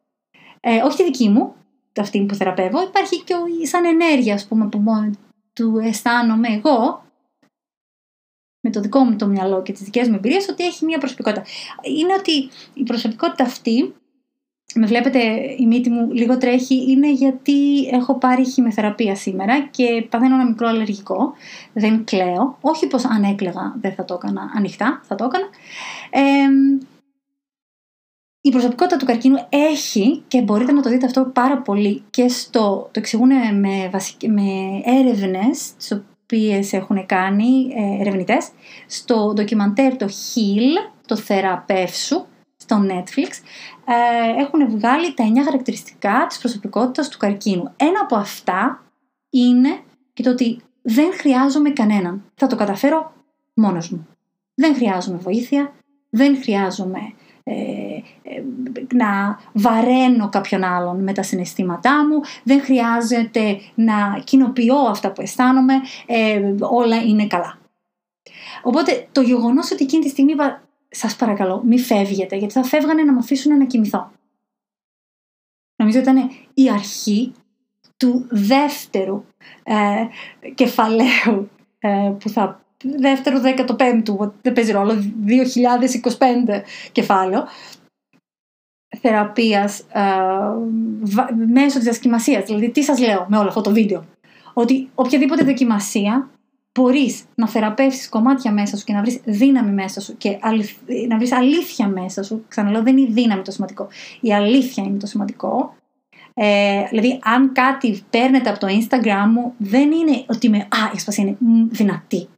ε, όχι τη δική μου, αυτή που θεραπεύω, υπάρχει και ο, σαν ενέργεια, ας πούμε, που μόνο του αισθάνομαι εγώ, με το δικό μου το μυαλό και τις δικές μου εμπειρίες, ότι έχει μια προσωπικότητα. Είναι ότι η προσωπικότητα αυτή με βλέπετε η μύτη μου λίγο τρέχει είναι γιατί έχω πάρει χημεθεραπεία σήμερα και παθαίνω ένα μικρό αλλεργικό. Δεν κλαίω. Όχι πως αν έκλαιγα δεν θα το έκανα ανοιχτά, θα το έκανα. η προσωπικότητα του καρκίνου έχει και μπορείτε να το δείτε αυτό πάρα πολύ και στο, το εξηγούν με, με έρευνες τις οποίες έχουν κάνει ε, ερευνητές στο ντοκιμαντέρ το HEAL, το θεραπεύσου στο Netflix ε, έχουν βγάλει τα 9 χαρακτηριστικά της προσωπικότητας του καρκίνου. Ένα από αυτά είναι και το ότι δεν χρειάζομαι κανέναν. Θα το καταφέρω μόνος μου. Δεν χρειάζομαι βοήθεια, δεν χρειάζομαι ε, ε, να βαραίνω κάποιον άλλον με τα συναισθήματά μου, δεν χρειάζεται να κοινοποιώ αυτά που αισθάνομαι, όλα είναι καλά. Οπότε το γεγονός ότι εκείνη τη στιγμή σας παρακαλώ, μη φεύγετε, γιατί θα φεύγανε να με αφήσουν να κοιμηθώ. Νομίζω ήταν η αρχή του δεύτερου ε, κεφαλαίου ε, που θα δεύτερο 15ου, δεν παίζει ρόλο, 2025 κεφάλαιο θεραπείας ε, μέσω της δοκιμασίας. Δηλαδή, τι σας λέω με όλο αυτό το βίντεο; Ότι οποιαδήποτε δοκιμασία μπορείς να θεραπεύσεις κομμάτια μέσα σου και να βρεις δύναμη μέσα σου και να βρεις αλήθεια μέσα σου. Ξαναλέω, δεν είναι η δύναμη το σημαντικό. Η αλήθεια είναι το σημαντικό. Ε, δηλαδή, αν κάτι παίρνετε από το Instagram μου, δεν είναι ότι είμαι, Α, η ασπασία είναι δυνατή.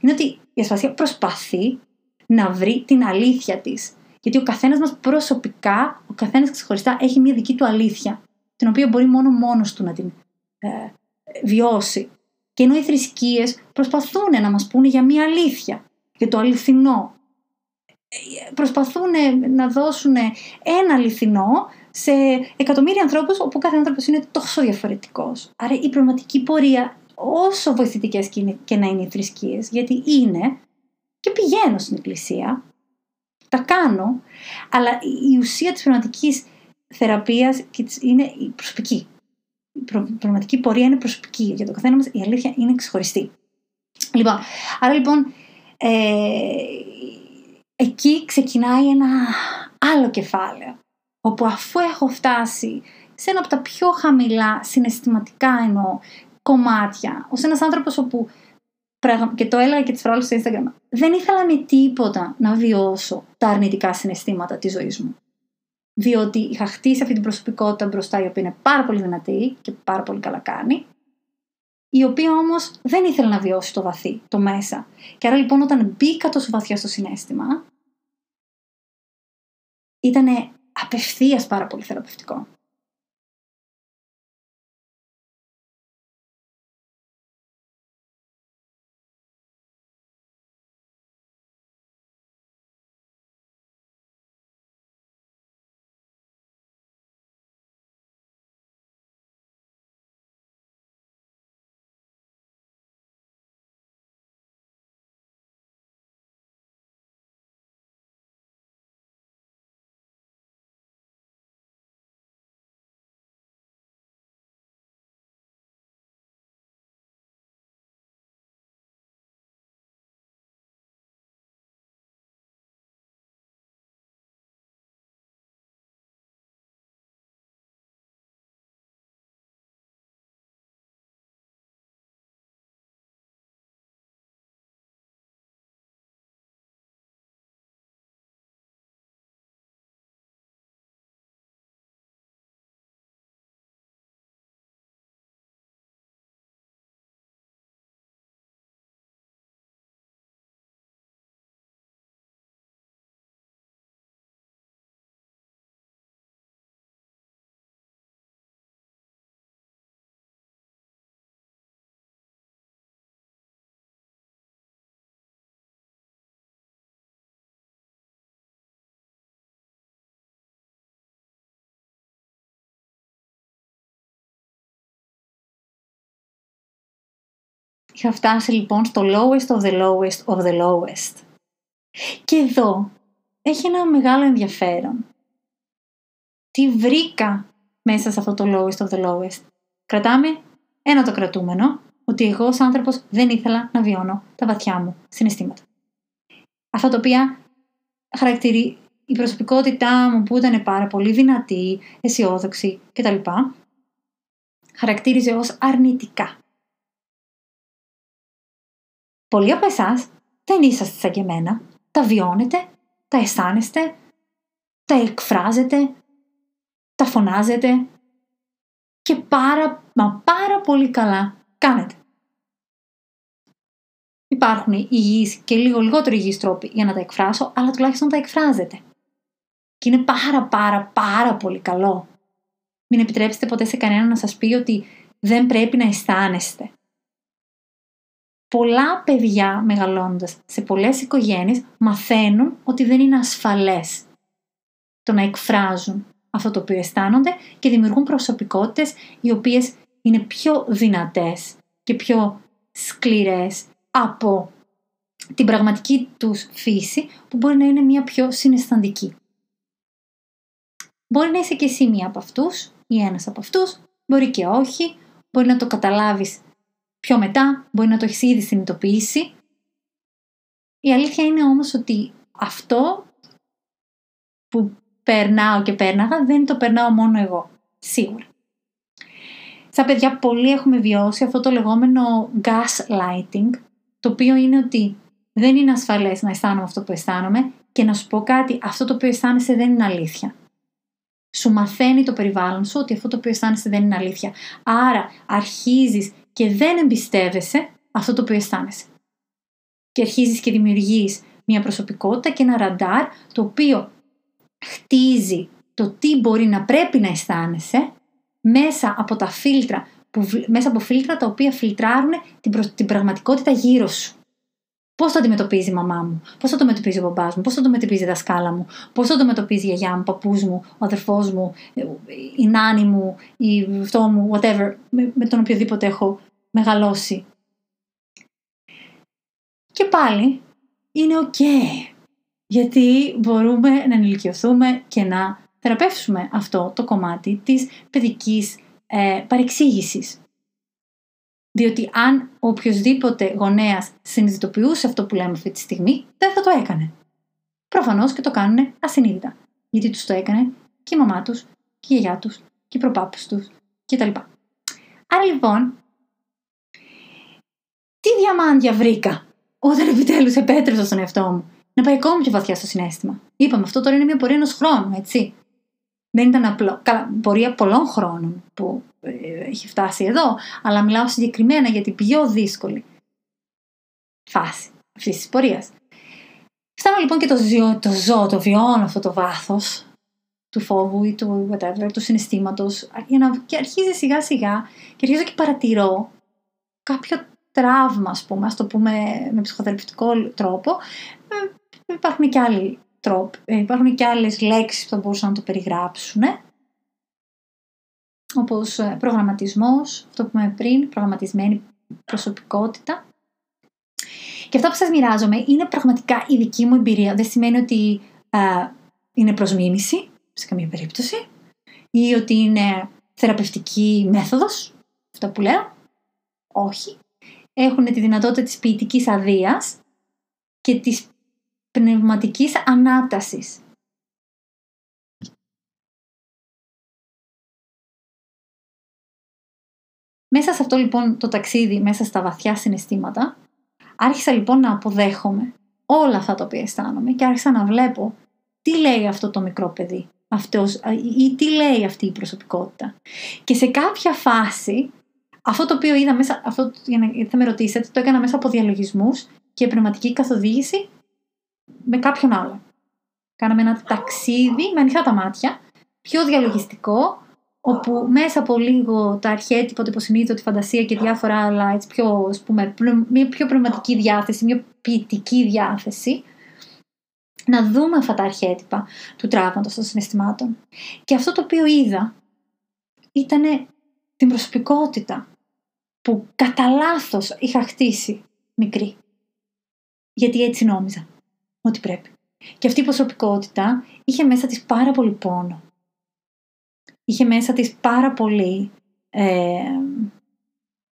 Είναι ότι η ασπασία προσπαθεί να βρει την αλήθεια της. Γιατί ο καθένας μας προσωπικά, ο καθένας ξεχωριστά έχει μια δική του αλήθεια, την οποία μπορεί μόνο μόνος του να την ε, βιώσει. Και ενώ οι θρησκείες προσπαθούν να μας πούνε για μία αλήθεια, για το αληθινό. Προσπαθούν να δώσουν ένα αληθινό σε εκατομμύρια ανθρώπους όπου κάθε άνθρωπος είναι τόσο διαφορετικός. Άρα η πραγματική πορεία, όσο βοηθητικές και να είναι οι θρησκείες, γιατί είναι και πηγαίνω στην εκκλησία, τα κάνω, αλλά η ουσία της πραγματικής θεραπείας είναι η προσωπική η πραγματική πορεία είναι προσωπική. Για το καθένας μας η αλήθεια είναι ξεχωριστή. Λοιπόν, άρα λοιπόν ε, εκεί ξεκινάει ένα άλλο κεφάλαιο όπου αφού έχω φτάσει σε ένα από τα πιο χαμηλά συναισθηματικά εννοώ κομμάτια ως ένας άνθρωπος όπου και το έλεγα και τις φορές στο Instagram δεν ήθελα με τίποτα να βιώσω τα αρνητικά συναισθήματα της ζωής μου διότι είχα χτίσει αυτή την προσωπικότητα μπροστά η οποία είναι πάρα πολύ δυνατή και πάρα πολύ καλά κάνει η οποία όμως δεν ήθελε να βιώσει το βαθύ, το μέσα. Και άρα λοιπόν όταν μπήκα τόσο βαθιά στο συνέστημα ήταν απευθείας πάρα πολύ θεραπευτικό. Είχα φτάσει λοιπόν στο lowest of the lowest of the lowest. Και εδώ έχει ένα μεγάλο ενδιαφέρον. Τι βρήκα μέσα σε αυτό το lowest of the lowest. Κρατάμε ένα το κρατούμενο, ότι εγώ ως άνθρωπος δεν ήθελα να βιώνω τα βαθιά μου συναισθήματα. Αυτά τα οποία χαρακτηρι... η προσωπικότητά μου που ήταν πάρα πολύ δυνατή, αισιόδοξη κτλ. χαρακτήριζε ως αρνητικά. Πολλοί από εσάς δεν είσαστε σαν και εμένα. Τα βιώνετε, τα αισθάνεστε, τα εκφράζετε, τα φωνάζετε και πάρα, μα πάρα πολύ καλά κάνετε. Υπάρχουν υγιείς και λίγο λιγότερο υγιείς τρόποι για να τα εκφράσω, αλλά τουλάχιστον τα εκφράζετε. Και είναι πάρα πάρα πάρα πολύ καλό. Μην επιτρέψετε ποτέ σε κανέναν να σας πει ότι δεν πρέπει να αισθάνεστε. Πολλά παιδιά μεγαλώνοντας σε πολλές οικογένειες μαθαίνουν ότι δεν είναι ασφαλές το να εκφράζουν αυτό το οποίο αισθάνονται και δημιουργούν προσωπικότητες οι οποίες είναι πιο δυνατές και πιο σκληρές από την πραγματική τους φύση που μπορεί να είναι μια πιο συναισθαντική. Μπορεί να είσαι και εσύ μία από αυτούς ή ένας από αυτούς, μπορεί και όχι, μπορεί να το καταλάβεις πιο μετά, μπορεί να το έχεις ήδη συνειδητοποιήσει. Η αλήθεια είναι όμως ότι αυτό που περνάω και πέρναγα δεν το περνάω μόνο εγώ, σίγουρα. Στα παιδιά πολλοί έχουμε βιώσει αυτό το λεγόμενο gaslighting, το οποίο είναι ότι δεν είναι ασφαλές να αισθάνομαι αυτό που αισθάνομαι και να σου πω κάτι, αυτό το οποίο αισθάνεσαι δεν είναι αλήθεια σου μαθαίνει το περιβάλλον σου ότι αυτό το οποίο αισθάνεσαι δεν είναι αλήθεια. Άρα αρχίζεις και δεν εμπιστεύεσαι αυτό το οποίο αισθάνεσαι. Και αρχίζεις και δημιουργείς μια προσωπικότητα και ένα ραντάρ το οποίο χτίζει το τι μπορεί να πρέπει να αισθάνεσαι μέσα από τα φίλτρα, που, μέσα από φίλτρα τα οποία φιλτράρουν την, την πραγματικότητα γύρω σου. Πώς το αντιμετωπίζει η μαμά μου, πώς το αντιμετωπίζει ο μπαμπά μου, πώς το αντιμετωπίζει η δασκάλα μου, πώς το αντιμετωπίζει η γιαγιά μου, ο παππούς μου, ο αδερφός μου, η νάνη μου, η αυτό μου, whatever, με, τον οποιοδήποτε έχω μεγαλώσει. Και πάλι είναι ok. Γιατί μπορούμε να ενηλικιωθούμε και να θεραπεύσουμε αυτό το κομμάτι της παιδικής ε, παρεξήγησης. Διότι αν οποιοδήποτε γονέας συνειδητοποιούσε αυτό που λέμε αυτή τη στιγμή, δεν θα το έκανε. Προφανώς και το κάνουν ασυνείδητα. Γιατί τους το έκανε και η μαμά τους, και η γιαγιά τους, και οι προπάπους τους κτλ. Άρα λοιπόν, τι διαμάντια βρήκα όταν επιτέλους επέτρεψα στον εαυτό μου να πάει ακόμη πιο βαθιά στο συνέστημα. Είπαμε, αυτό τώρα είναι μια πορεία ενός χρόνου, έτσι. Δεν ήταν απλό. Καλά, πορεία πολλών χρόνων που ε, έχει φτάσει εδώ, αλλά μιλάω συγκεκριμένα για την πιο δύσκολη φάση αυτής της πορείας. Φτάνω λοιπόν και το ζω, το ζω, το βιώνω αυτό το βάθος του φόβου ή του whatever, του συναισθήματος, να... και αρχίζει σιγά σιγά και αρχίζω και παρατηρώ κάποιο τραύμα, ας πούμε, ας το πούμε με ψυχοθεραπευτικό τρόπο. Ε, υπάρχουν και άλλοι τρόποι, ε, υπάρχουν και άλλες λέξεις που θα μπορούσαν να το περιγράψουν όπως ε, προγραμματισμός, αυτό που είπαμε πριν, προγραμματισμένη προσωπικότητα. Και αυτά που σας μοιράζομαι είναι πραγματικά η δική μου εμπειρία. Δεν σημαίνει ότι είναι προσμίμηση, σε καμία περίπτωση, ή ότι είναι θεραπευτική μέθοδος, αυτά που λέω. Όχι. Έχουν τη δυνατότητα της ποιητικής αδείας και της πνευματικής ανάτασης. Μέσα σε αυτό λοιπόν το ταξίδι, μέσα στα βαθιά συναισθήματα, άρχισα λοιπόν να αποδέχομαι όλα αυτά τα οποία αισθάνομαι και άρχισα να βλέπω τι λέει αυτό το μικρό παιδί αυτός, ή τι λέει αυτή η προσωπικότητα. Και σε κάποια φάση, αυτό το οποίο είδα μέσα, αυτό για να θα με ρωτήσετε, το έκανα μέσα από διαλογισμούς και πνευματική καθοδήγηση με κάποιον άλλο. Κάναμε ένα ταξίδι με ανοιχτά τα μάτια, πιο διαλογιστικό, όπου μέσα από λίγο τα αρχέτυπα, το υποσυνείδητο, τη φαντασία και διάφορα άλλα, έτσι πιο, ας πούμε, μια πιο πνευματική διάθεση, μια ποιητική διάθεση, να δούμε αυτά τα αρχέτυπα του τραύματος των συναισθημάτων. Και αυτό το οποίο είδα ήταν την προσωπικότητα που κατά λάθος είχα χτίσει μικρή. Γιατί έτσι νόμιζα ότι πρέπει. Και αυτή η προσωπικότητα είχε μέσα της πάρα πολύ πόνο είχε μέσα της πάρα πολύ... Ε,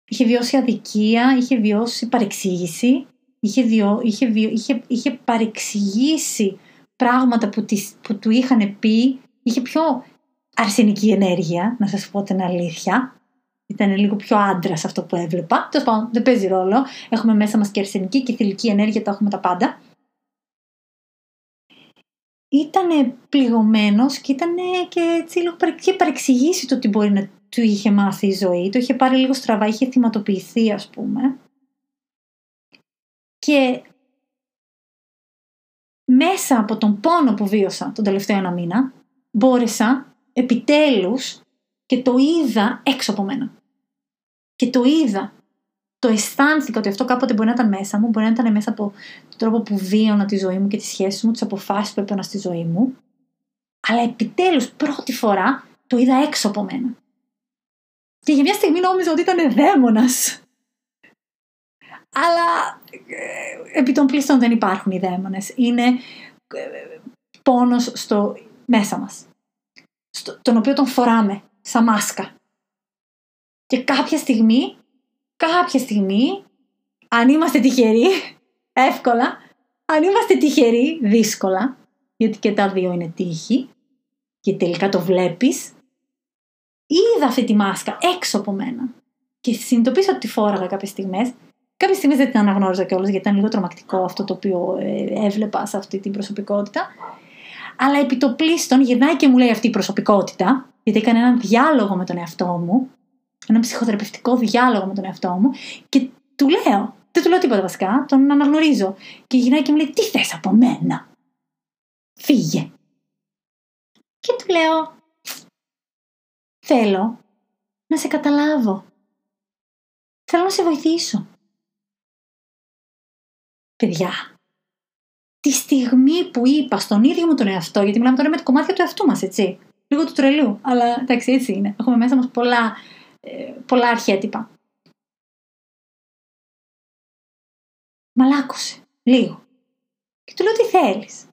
είχε βιώσει αδικία, είχε βιώσει παρεξήγηση, είχε, είχε, είχε, είχε παρεξηγήσει πράγματα που, που του είχαν πει, είχε πιο αρσενική ενέργεια, να σας πω την αλήθεια. Ήταν λίγο πιο άντρα αυτό που έβλεπα. Τέλος πάντων, δεν παίζει ρόλο. Έχουμε μέσα μας και αρσενική και θηλυκή ενέργεια, τα έχουμε τα πάντα. Ήταν πληγωμένος και ήταν και έτσι λίγο είχε παρεξηγήσει το τι μπορεί να του είχε μάθει η ζωή. Το είχε πάρει λίγο στραβά, είχε θυματοποιηθεί, ας πούμε. Και μέσα από τον πόνο που βίωσα τον τελευταίο ένα μήνα, μπόρεσα επιτέλους και το είδα έξω από μένα. Και το είδα. Το αισθάνθηκα ότι αυτό κάποτε μπορεί να ήταν μέσα μου, μπορεί να ήταν μέσα από τον τρόπο που βίωνα τη ζωή μου και τις σχέσεις μου, τις αποφάσεις που έπαιρνα στη ζωή μου. Αλλά επιτέλους πρώτη φορά το είδα έξω από μένα. Και για μια στιγμή νόμιζα ότι ήταν δαίμονας. Αλλά ε, επί των πλήστων δεν υπάρχουν οι δαίμονες. Είναι ε, πόνος στο μέσα μας. Στο, τον οποίο τον φοράμε σαν μάσκα. Και κάποια στιγμή, κάποια στιγμή, αν είμαστε τυχεροί, εύκολα, αν είμαστε τυχεροί, δύσκολα, γιατί και τα δύο είναι τύχη, και τελικά το βλέπεις, είδα αυτή τη μάσκα έξω από μένα. Και συνειδητοποίησα ότι τη φόραγα κάποιες στιγμές. Κάποιες στιγμές δεν την αναγνώριζα κιόλας, γιατί ήταν λίγο τρομακτικό αυτό το οποίο ε, έβλεπα σε αυτή την προσωπικότητα. Αλλά επί το πλήστον γυρνάει και μου λέει αυτή η προσωπικότητα, γιατί έκανε έναν διάλογο με τον εαυτό μου, έναν ψυχοθεραπευτικό διάλογο με τον εαυτό μου και του λέω, δεν του λέω τίποτα βασικά, τον αναγνωρίζω. Και γυρνάει και μου λέει, τι θες από μένα; Φύγε. Και του λέω, θέλω να σε καταλάβω. Θέλω να σε βοηθήσω. Παιδιά, τη στιγμή που είπα στον ίδιο μου τον εαυτό, γιατί μιλάμε τώρα με το κομμάτια του εαυτού μας, έτσι, λίγο του τρελού, αλλά εντάξει έτσι είναι. Έχουμε μέσα μας πολλά, ε, πολλά αρχέτυπα. Μαλάκωσε, λίγο. Και του λέω τι θέλεις;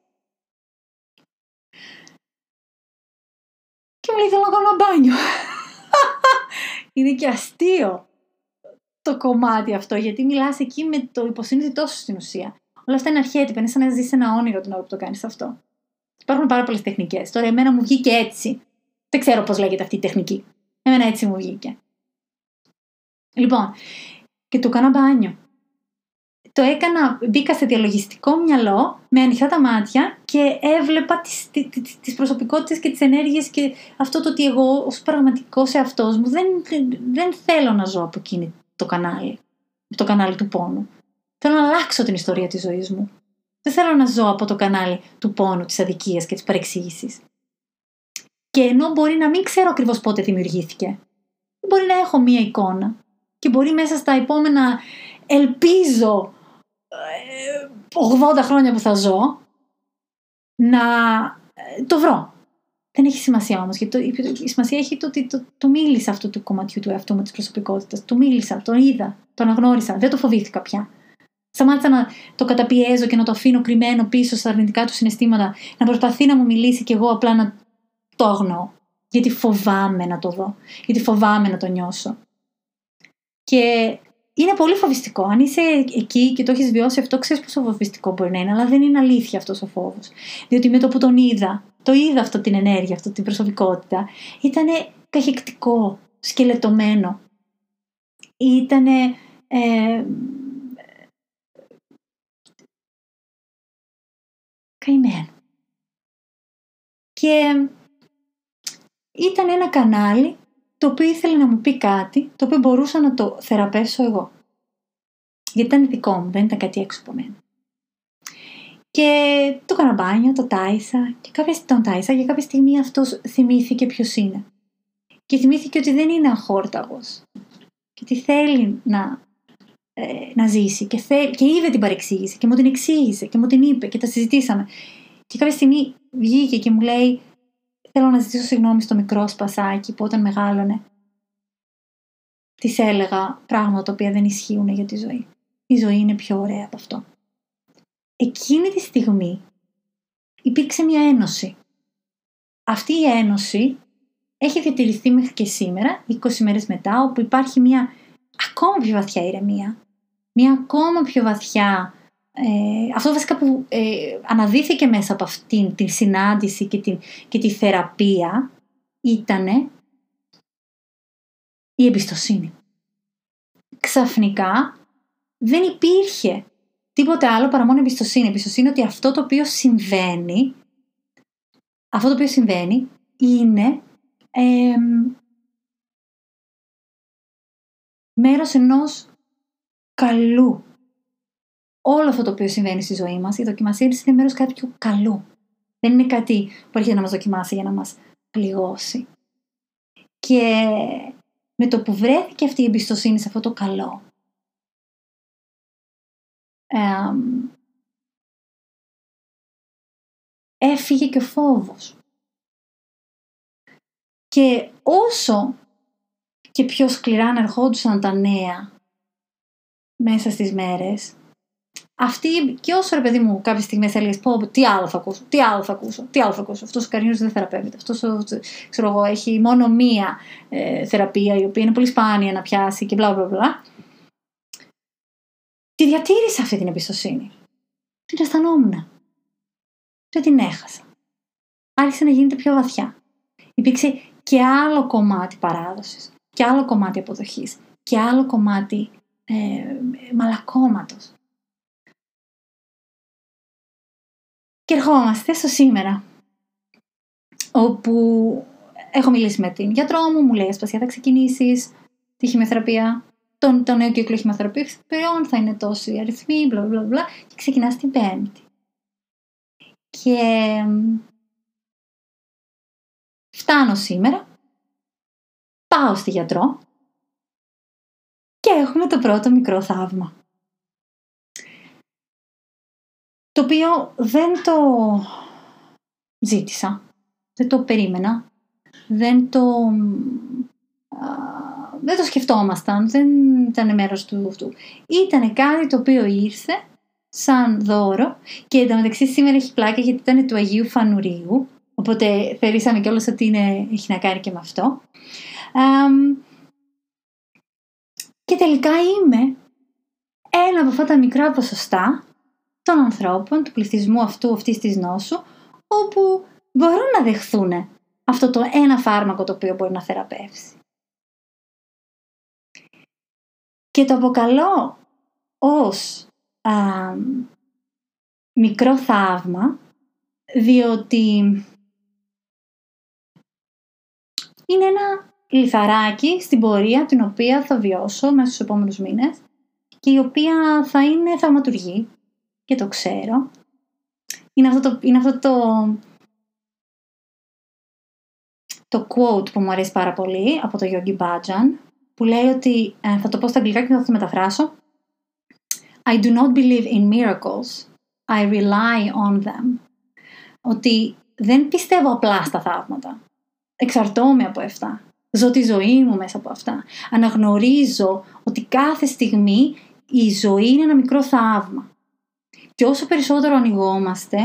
Και μου λέει θέλω να κάνω ένα μπάνιο. είναι και αστείο το κομμάτι αυτό, γιατί μιλάς εκεί με το υποσύνθετό σου στην ουσία. Όλα αυτά είναι αρχέτυπα, είναι σαν να ζεις ένα όνειρο την ώρα που το κάνεις αυτό. Υπάρχουν πάρα πολλές τεχνικές. Τώρα, εμένα μου βγήκε έτσι. Δεν ξέρω πώς λέγεται αυτή η τεχνική. Εμένα έτσι μου βγήκε. Λοιπόν, και το έκανα μπάνιο. Το έκανα, μπήκα σε διαλογιστικό μυαλό με ανοιχτά τα μάτια και έβλεπα τις, τις, τις προσωπικότητες και τις ενέργειες και αυτό το ότι εγώ ως πραγματικός εαυτός μου δεν, δεν θέλω να ζω από εκείνη το κανάλι, το κανάλι του πόνου. Θέλω να αλλάξω την ιστορία της ζωής μου. Δεν θέλω να ζω από το κανάλι του πόνου, της αδικίας και της παρεξήγησης. Και ενώ μπορεί να μην ξέρω ακριβώς πότε δημιουργήθηκε, μπορεί να έχω μία εικόνα και μπορεί μέσα στα επόμενα, ελπίζω, 80 ε, χρόνια που θα ζω, να ε, το βρω. Δεν έχει σημασία όμως, γιατί το, η σημασία έχει το ότι το, το, μίλησα αυτό του κομματιού του εαυτού μου της προσωπικότητας. Το μίλησα, το είδα, το αναγνώρισα, δεν το φοβήθηκα πια. Σταμάτησα να το καταπιέζω και να το αφήνω κρυμμένο πίσω στα αρνητικά του συναισθήματα, να προσπαθεί να μου μιλήσει και εγώ απλά να το αγνώ. Γιατί φοβάμαι να το δω, γιατί φοβάμαι να το νιώσω. Και είναι πολύ φοβιστικό. Αν είσαι εκεί και το έχεις βιώσει αυτό, ξέρεις πόσο φοβιστικό μπορεί να είναι, αλλά δεν είναι αλήθεια αυτός ο φόβος. Διότι με το που τον είδα, το είδα αυτό την ενέργεια, αυτή την προσωπικότητα, ήταν καχεκτικό, σκελετωμένο. Ήταν ε, καημένο. Και ήταν ένα κανάλι το οποίο ήθελε να μου πει κάτι, το οποίο μπορούσα να το θεραπεύσω εγώ. Γιατί ήταν δικό μου, δεν ήταν κάτι έξω από μένα. Και το έκανα το τάισα και κάποια, τον τάισα για κάποια στιγμή αυτός θυμήθηκε ποιος είναι. Και θυμήθηκε ότι δεν είναι αχόρταγος. Και ότι θέλει να ε, να ζήσει και, θε, και είδε την παρεξήγηση και μου την εξήγησε και μου την είπε και τα συζητήσαμε. Και κάποια στιγμή βγήκε και μου λέει θέλω να ζητήσω συγγνώμη στο μικρό σπασάκι που όταν μεγάλωνε της έλεγα πράγματα τα οποία δεν ισχύουν για τη ζωή. Η ζωή είναι πιο ωραία από αυτό. Εκείνη τη στιγμή υπήρξε μια ένωση. Αυτή η ένωση έχει διατηρηθεί μέχρι και σήμερα, 20 μέρες μετά, όπου υπάρχει μια ακόμα πιο βαθιά ηρεμία, μια ακόμα πιο βαθιά ε, αυτό βασικά που ε, αναδύθηκε μέσα από αυτήν την συνάντηση και, την, και τη θεραπεία ήταν η εμπιστοσύνη. Ξαφνικά δεν υπήρχε τίποτε άλλο παρά μόνο εμπιστοσύνη. Εμπιστοσύνη ότι αυτό το οποίο συμβαίνει, αυτό το οποίο συμβαίνει είναι ε, μέρος ενός καλού. Όλο αυτό το οποίο συμβαίνει στη ζωή μας, η δοκιμασία της είναι μέρος κάποιου καλού. Δεν είναι κάτι που έρχεται να μας δοκιμάσει για να μας πληγώσει. Και με το που βρέθηκε αυτή η εμπιστοσύνη σε αυτό το καλό, έφυγε και ο φόβος. Και όσο και πιο σκληρά να ερχόντουσαν τα νέα μέσα στις μέρες, αυτή και όσο ρε παιδί μου κάποια στιγμή έλεγες πω τι άλλο θα ακούσω, τι άλλο θα ακούσω, τι άλλο θα ακούσω. Αυτός ο καρνίος δεν θεραπεύεται. Αυτός ξέρω εγώ, έχει μόνο μία ε, θεραπεία η οποία είναι πολύ σπάνια να πιάσει και μπλα μπλα μπλα. Τη διατήρησα αυτή την εμπιστοσύνη. Την αισθανόμουν. Δεν την έχασα. Άρχισε να γίνεται πιο βαθιά. Υπήρξε και άλλο κομμάτι παράδοσης, και άλλο κομμάτι αποδοχής, και άλλο κομμάτι ε, μαλακώματος. Και ερχόμαστε στο σήμερα, όπου έχω μιλήσει με την γιατρό μου, μου λέει Ασπασία θα ξεκινήσεις τη χημειοθεραπεία, το, το νέο κύκλο χημειοθεραπείων θα είναι τόσοι αριθμοί, μπλα μπλα μπλα, και ξεκινάς την πέμπτη. Και φτάνω σήμερα, πάω στη γιατρό και έχουμε το πρώτο μικρό θαύμα. Το οποίο δεν το ζήτησα, δεν το περίμενα, δεν το, δεν το σκεφτόμασταν, δεν ήταν μέρος του αυτού. Ήταν κάτι το οποίο ήρθε σαν δώρο και εντωμεταξύ σήμερα έχει πλάκα γιατί ήταν του Αγίου Φανουρίου οπότε θεωρήσαμε κιόλας ότι είναι, έχει να κάνει και με αυτό. και τελικά είμαι ένα από αυτά τα μικρά ποσοστά των ανθρώπων, του πληθυσμού αυτού, αυτής της νόσου, όπου μπορούν να δεχθούν αυτό το ένα φάρμακο το οποίο μπορεί να θεραπεύσει. Και το αποκαλώ ως μικρό θαύμα, διότι είναι ένα λιθαράκι στην πορεία την οποία θα βιώσω μέσα στους επόμενους μήνες και η οποία θα είναι θαυματουργή και το ξέρω. Είναι αυτό το, είναι αυτό το, το quote που μου αρέσει πάρα πολύ από το Yogi Bhajan που λέει ότι, ε, θα το πω στα αγγλικά και θα το μεταφράσω I do not believe in miracles, I rely on them. Ότι δεν πιστεύω απλά στα θαύματα. Εξαρτώμαι από αυτά. Ζω τη ζωή μου μέσα από αυτά. Αναγνωρίζω ότι κάθε στιγμή η ζωή είναι ένα μικρό θαύμα. Και όσο περισσότερο ανοιγόμαστε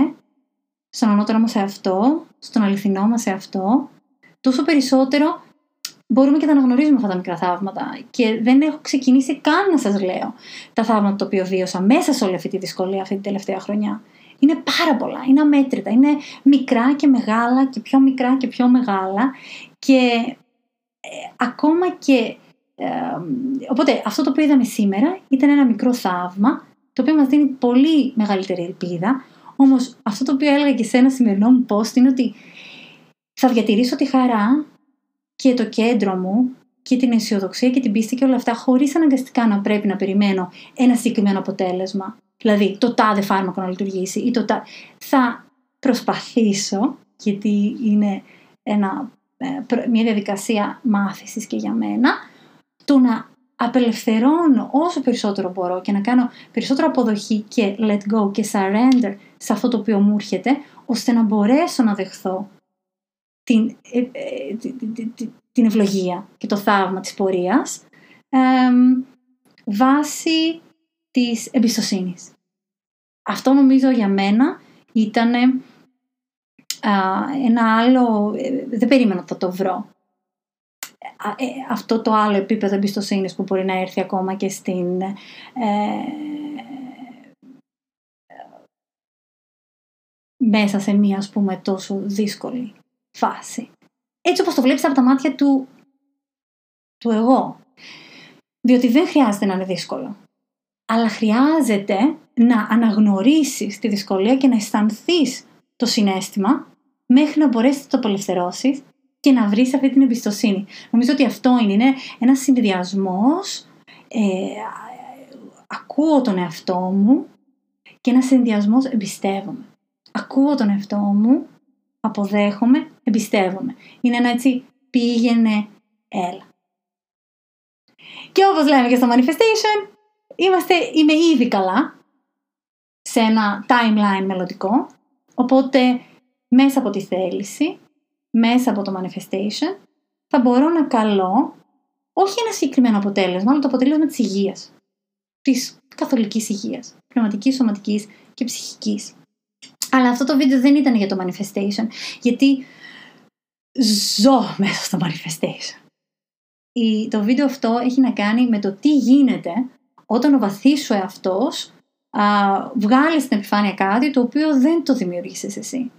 στον ανώτερο μας εαυτό, στον αληθινό μας εαυτό, τόσο περισσότερο μπορούμε και να αναγνωρίζουμε αυτά τα μικρά θαύματα. Και δεν έχω ξεκινήσει καν να σας λέω τα θαύματα τα οποία βίωσα μέσα σε όλη αυτή τη δυσκολία αυτή την τελευταία χρονιά. Είναι πάρα πολλά, είναι αμέτρητα, είναι μικρά και μεγάλα και πιο μικρά και πιο μεγάλα και ε, ακόμα και... Ε, οπότε αυτό το οποίο είδαμε σήμερα ήταν ένα μικρό θαύμα το οποίο μας δίνει πολύ μεγαλύτερη ελπίδα όμως αυτό το οποίο έλεγα και σε ένα σημερινό μου post είναι ότι θα διατηρήσω τη χαρά και το κέντρο μου και την αισιοδοξία και την πίστη και όλα αυτά χωρίς αναγκαστικά να πρέπει να περιμένω ένα συγκεκριμένο αποτέλεσμα. Δηλαδή το τάδε φάρμακο να λειτουργήσει ή το τάδε. Θα προσπαθήσω, γιατί είναι ένα, ε, μια διαδικασία μάθησης και για μένα, το να απελευθερώνω όσο περισσότερο μπορώ και να κάνω περισσότερο αποδοχή και let go και surrender σε αυτό το οποίο μου έρχεται, ώστε να μπορέσω να δεχθώ την, ε, ε, την ευλογία και το θαύμα της πορείας βάσει της εμπιστοσύνης. Αυτό νομίζω για μένα ήταν ένα άλλο, ε, δεν περίμενα ότι θα το βρω. Αυτό το άλλο επίπεδο εμπιστοσύνης που μπορεί να έρθει ακόμα και στην μέσα σε μία ας πούμε τόσο δύσκολη φάση. Έτσι όπως το βλέπεις από τα μάτια του, του εγώ. Διότι δεν χρειάζεται να είναι δύσκολο. Αλλά χρειάζεται να αναγνωρίσεις τη δυσκολία και να αισθανθείς το συνέστημα μέχρι να μπορέσεις να το απελευθερώσεις και να βρεις αυτή την εμπιστοσύνη. Νομίζω ότι αυτό είναι, είναι ένας συνδυασμός, ε, ακούω τον εαυτό μου και ένας συνδυασμός εμπιστεύομαι. Ακούω τον εαυτό μου, αποδέχομαι, εμπιστεύομαι. Είναι ένα έτσι πήγαινε, έλα. Και όπως λέμε και στο manifestation, είμαστε, είμαι ήδη καλά σε ένα timeline μελλοντικό, οπότε μέσα από τη θέληση, μέσα από το manifestation, θα μπορώ να καλώ όχι ένα συγκεκριμένο αποτέλεσμα, αλλά το αποτέλεσμα της υγείας. Της καθολικής υγείας, πνευματικής, σωματικής και ψυχικής. Αλλά αυτό το βίντεο δεν ήταν για το manifestation, γιατί ζω μέσα στο manifestation. το βίντεο αυτό έχει να κάνει με το τι γίνεται όταν ο βαθύς σου εαυτός βγάλει στην επιφάνεια κάτι το οποίο δεν το δημιουργήσεις εσύ.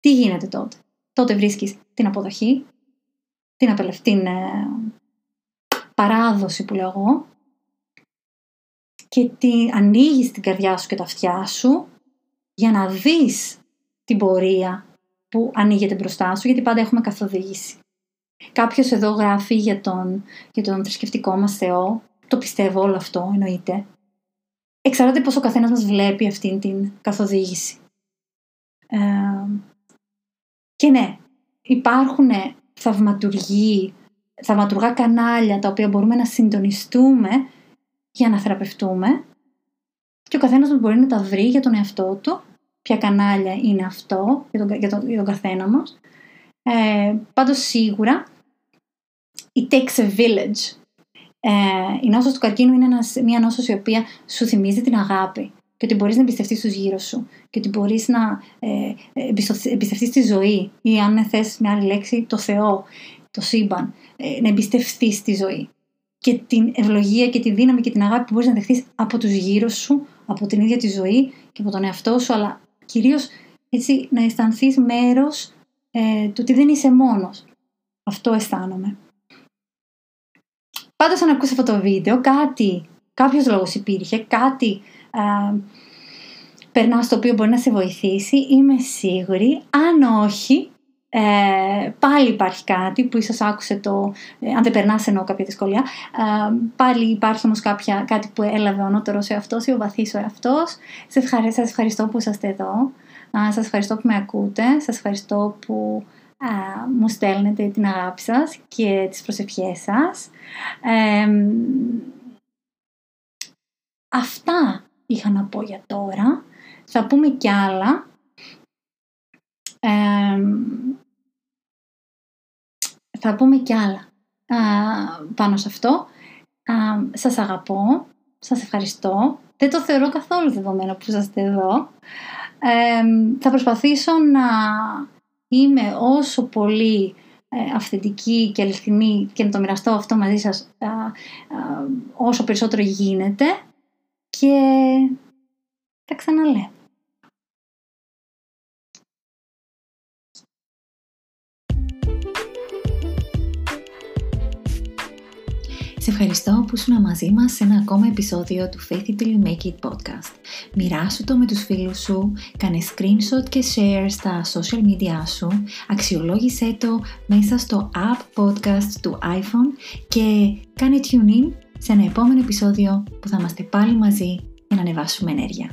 Τι γίνεται τότε; Τότε βρίσκεις την αποδοχή, την, απελευτήν ε, παράδοση που λέω εγώ και την, ανοίγεις την καρδιά σου και τα αυτιά σου για να δεις την πορεία που ανοίγεται μπροστά σου γιατί πάντα έχουμε καθοδήγηση. Κάποιος εδώ γράφει για τον, για τον θρησκευτικό μας Θεό. Το πιστεύω όλο αυτό εννοείται. Εξαρτάται πώς ο καθένας μας βλέπει αυτήν την καθοδήγηση. Ε, και ναι, υπάρχουν θαυματουργοί, θαυματουργά κανάλια τα οποία μπορούμε να συντονιστούμε για να θεραπευτούμε και ο καθένας μας μπορεί να τα βρει για τον εαυτό του, ποια κανάλια είναι αυτό για τον, για τον, για τον καθένα μας. Ε, πάντως σίγουρα η takes a village. Ε, η νόσος του καρκίνου είναι ένας, μια νόσος η οποία σου θυμίζει την αγάπη και ότι μπορείς να εμπιστευτείς τους γύρω σου και ότι μπορείς να ε, εμπιστευτείς τη ζωή ή αν θες μια άλλη λέξη το Θεό, το σύμπαν, ε, να εμπιστευτείς τη ζωή και την ευλογία και τη δύναμη και την αγάπη που μπορείς να δεχτείς από τους γύρω σου, από την ίδια τη ζωή και από τον εαυτό σου, αλλά κυρίως έτσι να αισθανθείς μέρος ε, του ότι δεν είσαι μόνος. Αυτό αισθάνομαι. Πάντως αν ακούσει αυτό το βίντεο, κάτι, κάποιος λόγος υπήρχε, κάτι ε, περνά στο οποίο μπορεί να σε βοηθήσει, είμαι σίγουρη. Αν όχι, ε, πάλι υπάρχει κάτι που ίσως άκουσε το, ε, αν δεν περνάς εννοώ κάποια δυσκολία, ε, πάλι υπάρχει όμως κάποια, κάτι που έλαβε ο ανώτερος εαυτός ή ο βαθύς ο εαυτός. Σας ευχαριστώ, σας ευχαριστώ που είσαστε εδώ, ε, σας ευχαριστώ που με ακούτε, σας ευχαριστώ που μου στέλνετε την αγάπη σας και τις προσευχές σας. αυτά είχα να πω για τώρα. Θα πούμε κι άλλα. θα πούμε κι άλλα πάνω σε αυτό. Α, σας αγαπώ, σας ευχαριστώ. Δεν το θεωρώ καθόλου δεδομένο που είστε εδώ. θα προσπαθήσω να είμαι όσο πολύ ε, αυθεντική και αληθινή και να το μοιραστώ αυτό μαζί σας όσο περισσότερο γίνεται και τα ξαναλέω. Σε ευχαριστώ που ήσουν μαζί μας σε ένα ακόμα επεισόδιο του Faith It Till You Make It podcast. Μοιράσου το με τους φίλους σου, κάνε screenshot και share στα social media σου, αξιολόγησέ το μέσα στο app podcast του iPhone και κάνε tune in σε ένα επόμενο επεισόδιο που θα είμαστε πάλι μαζί για να ανεβάσουμε ενέργεια.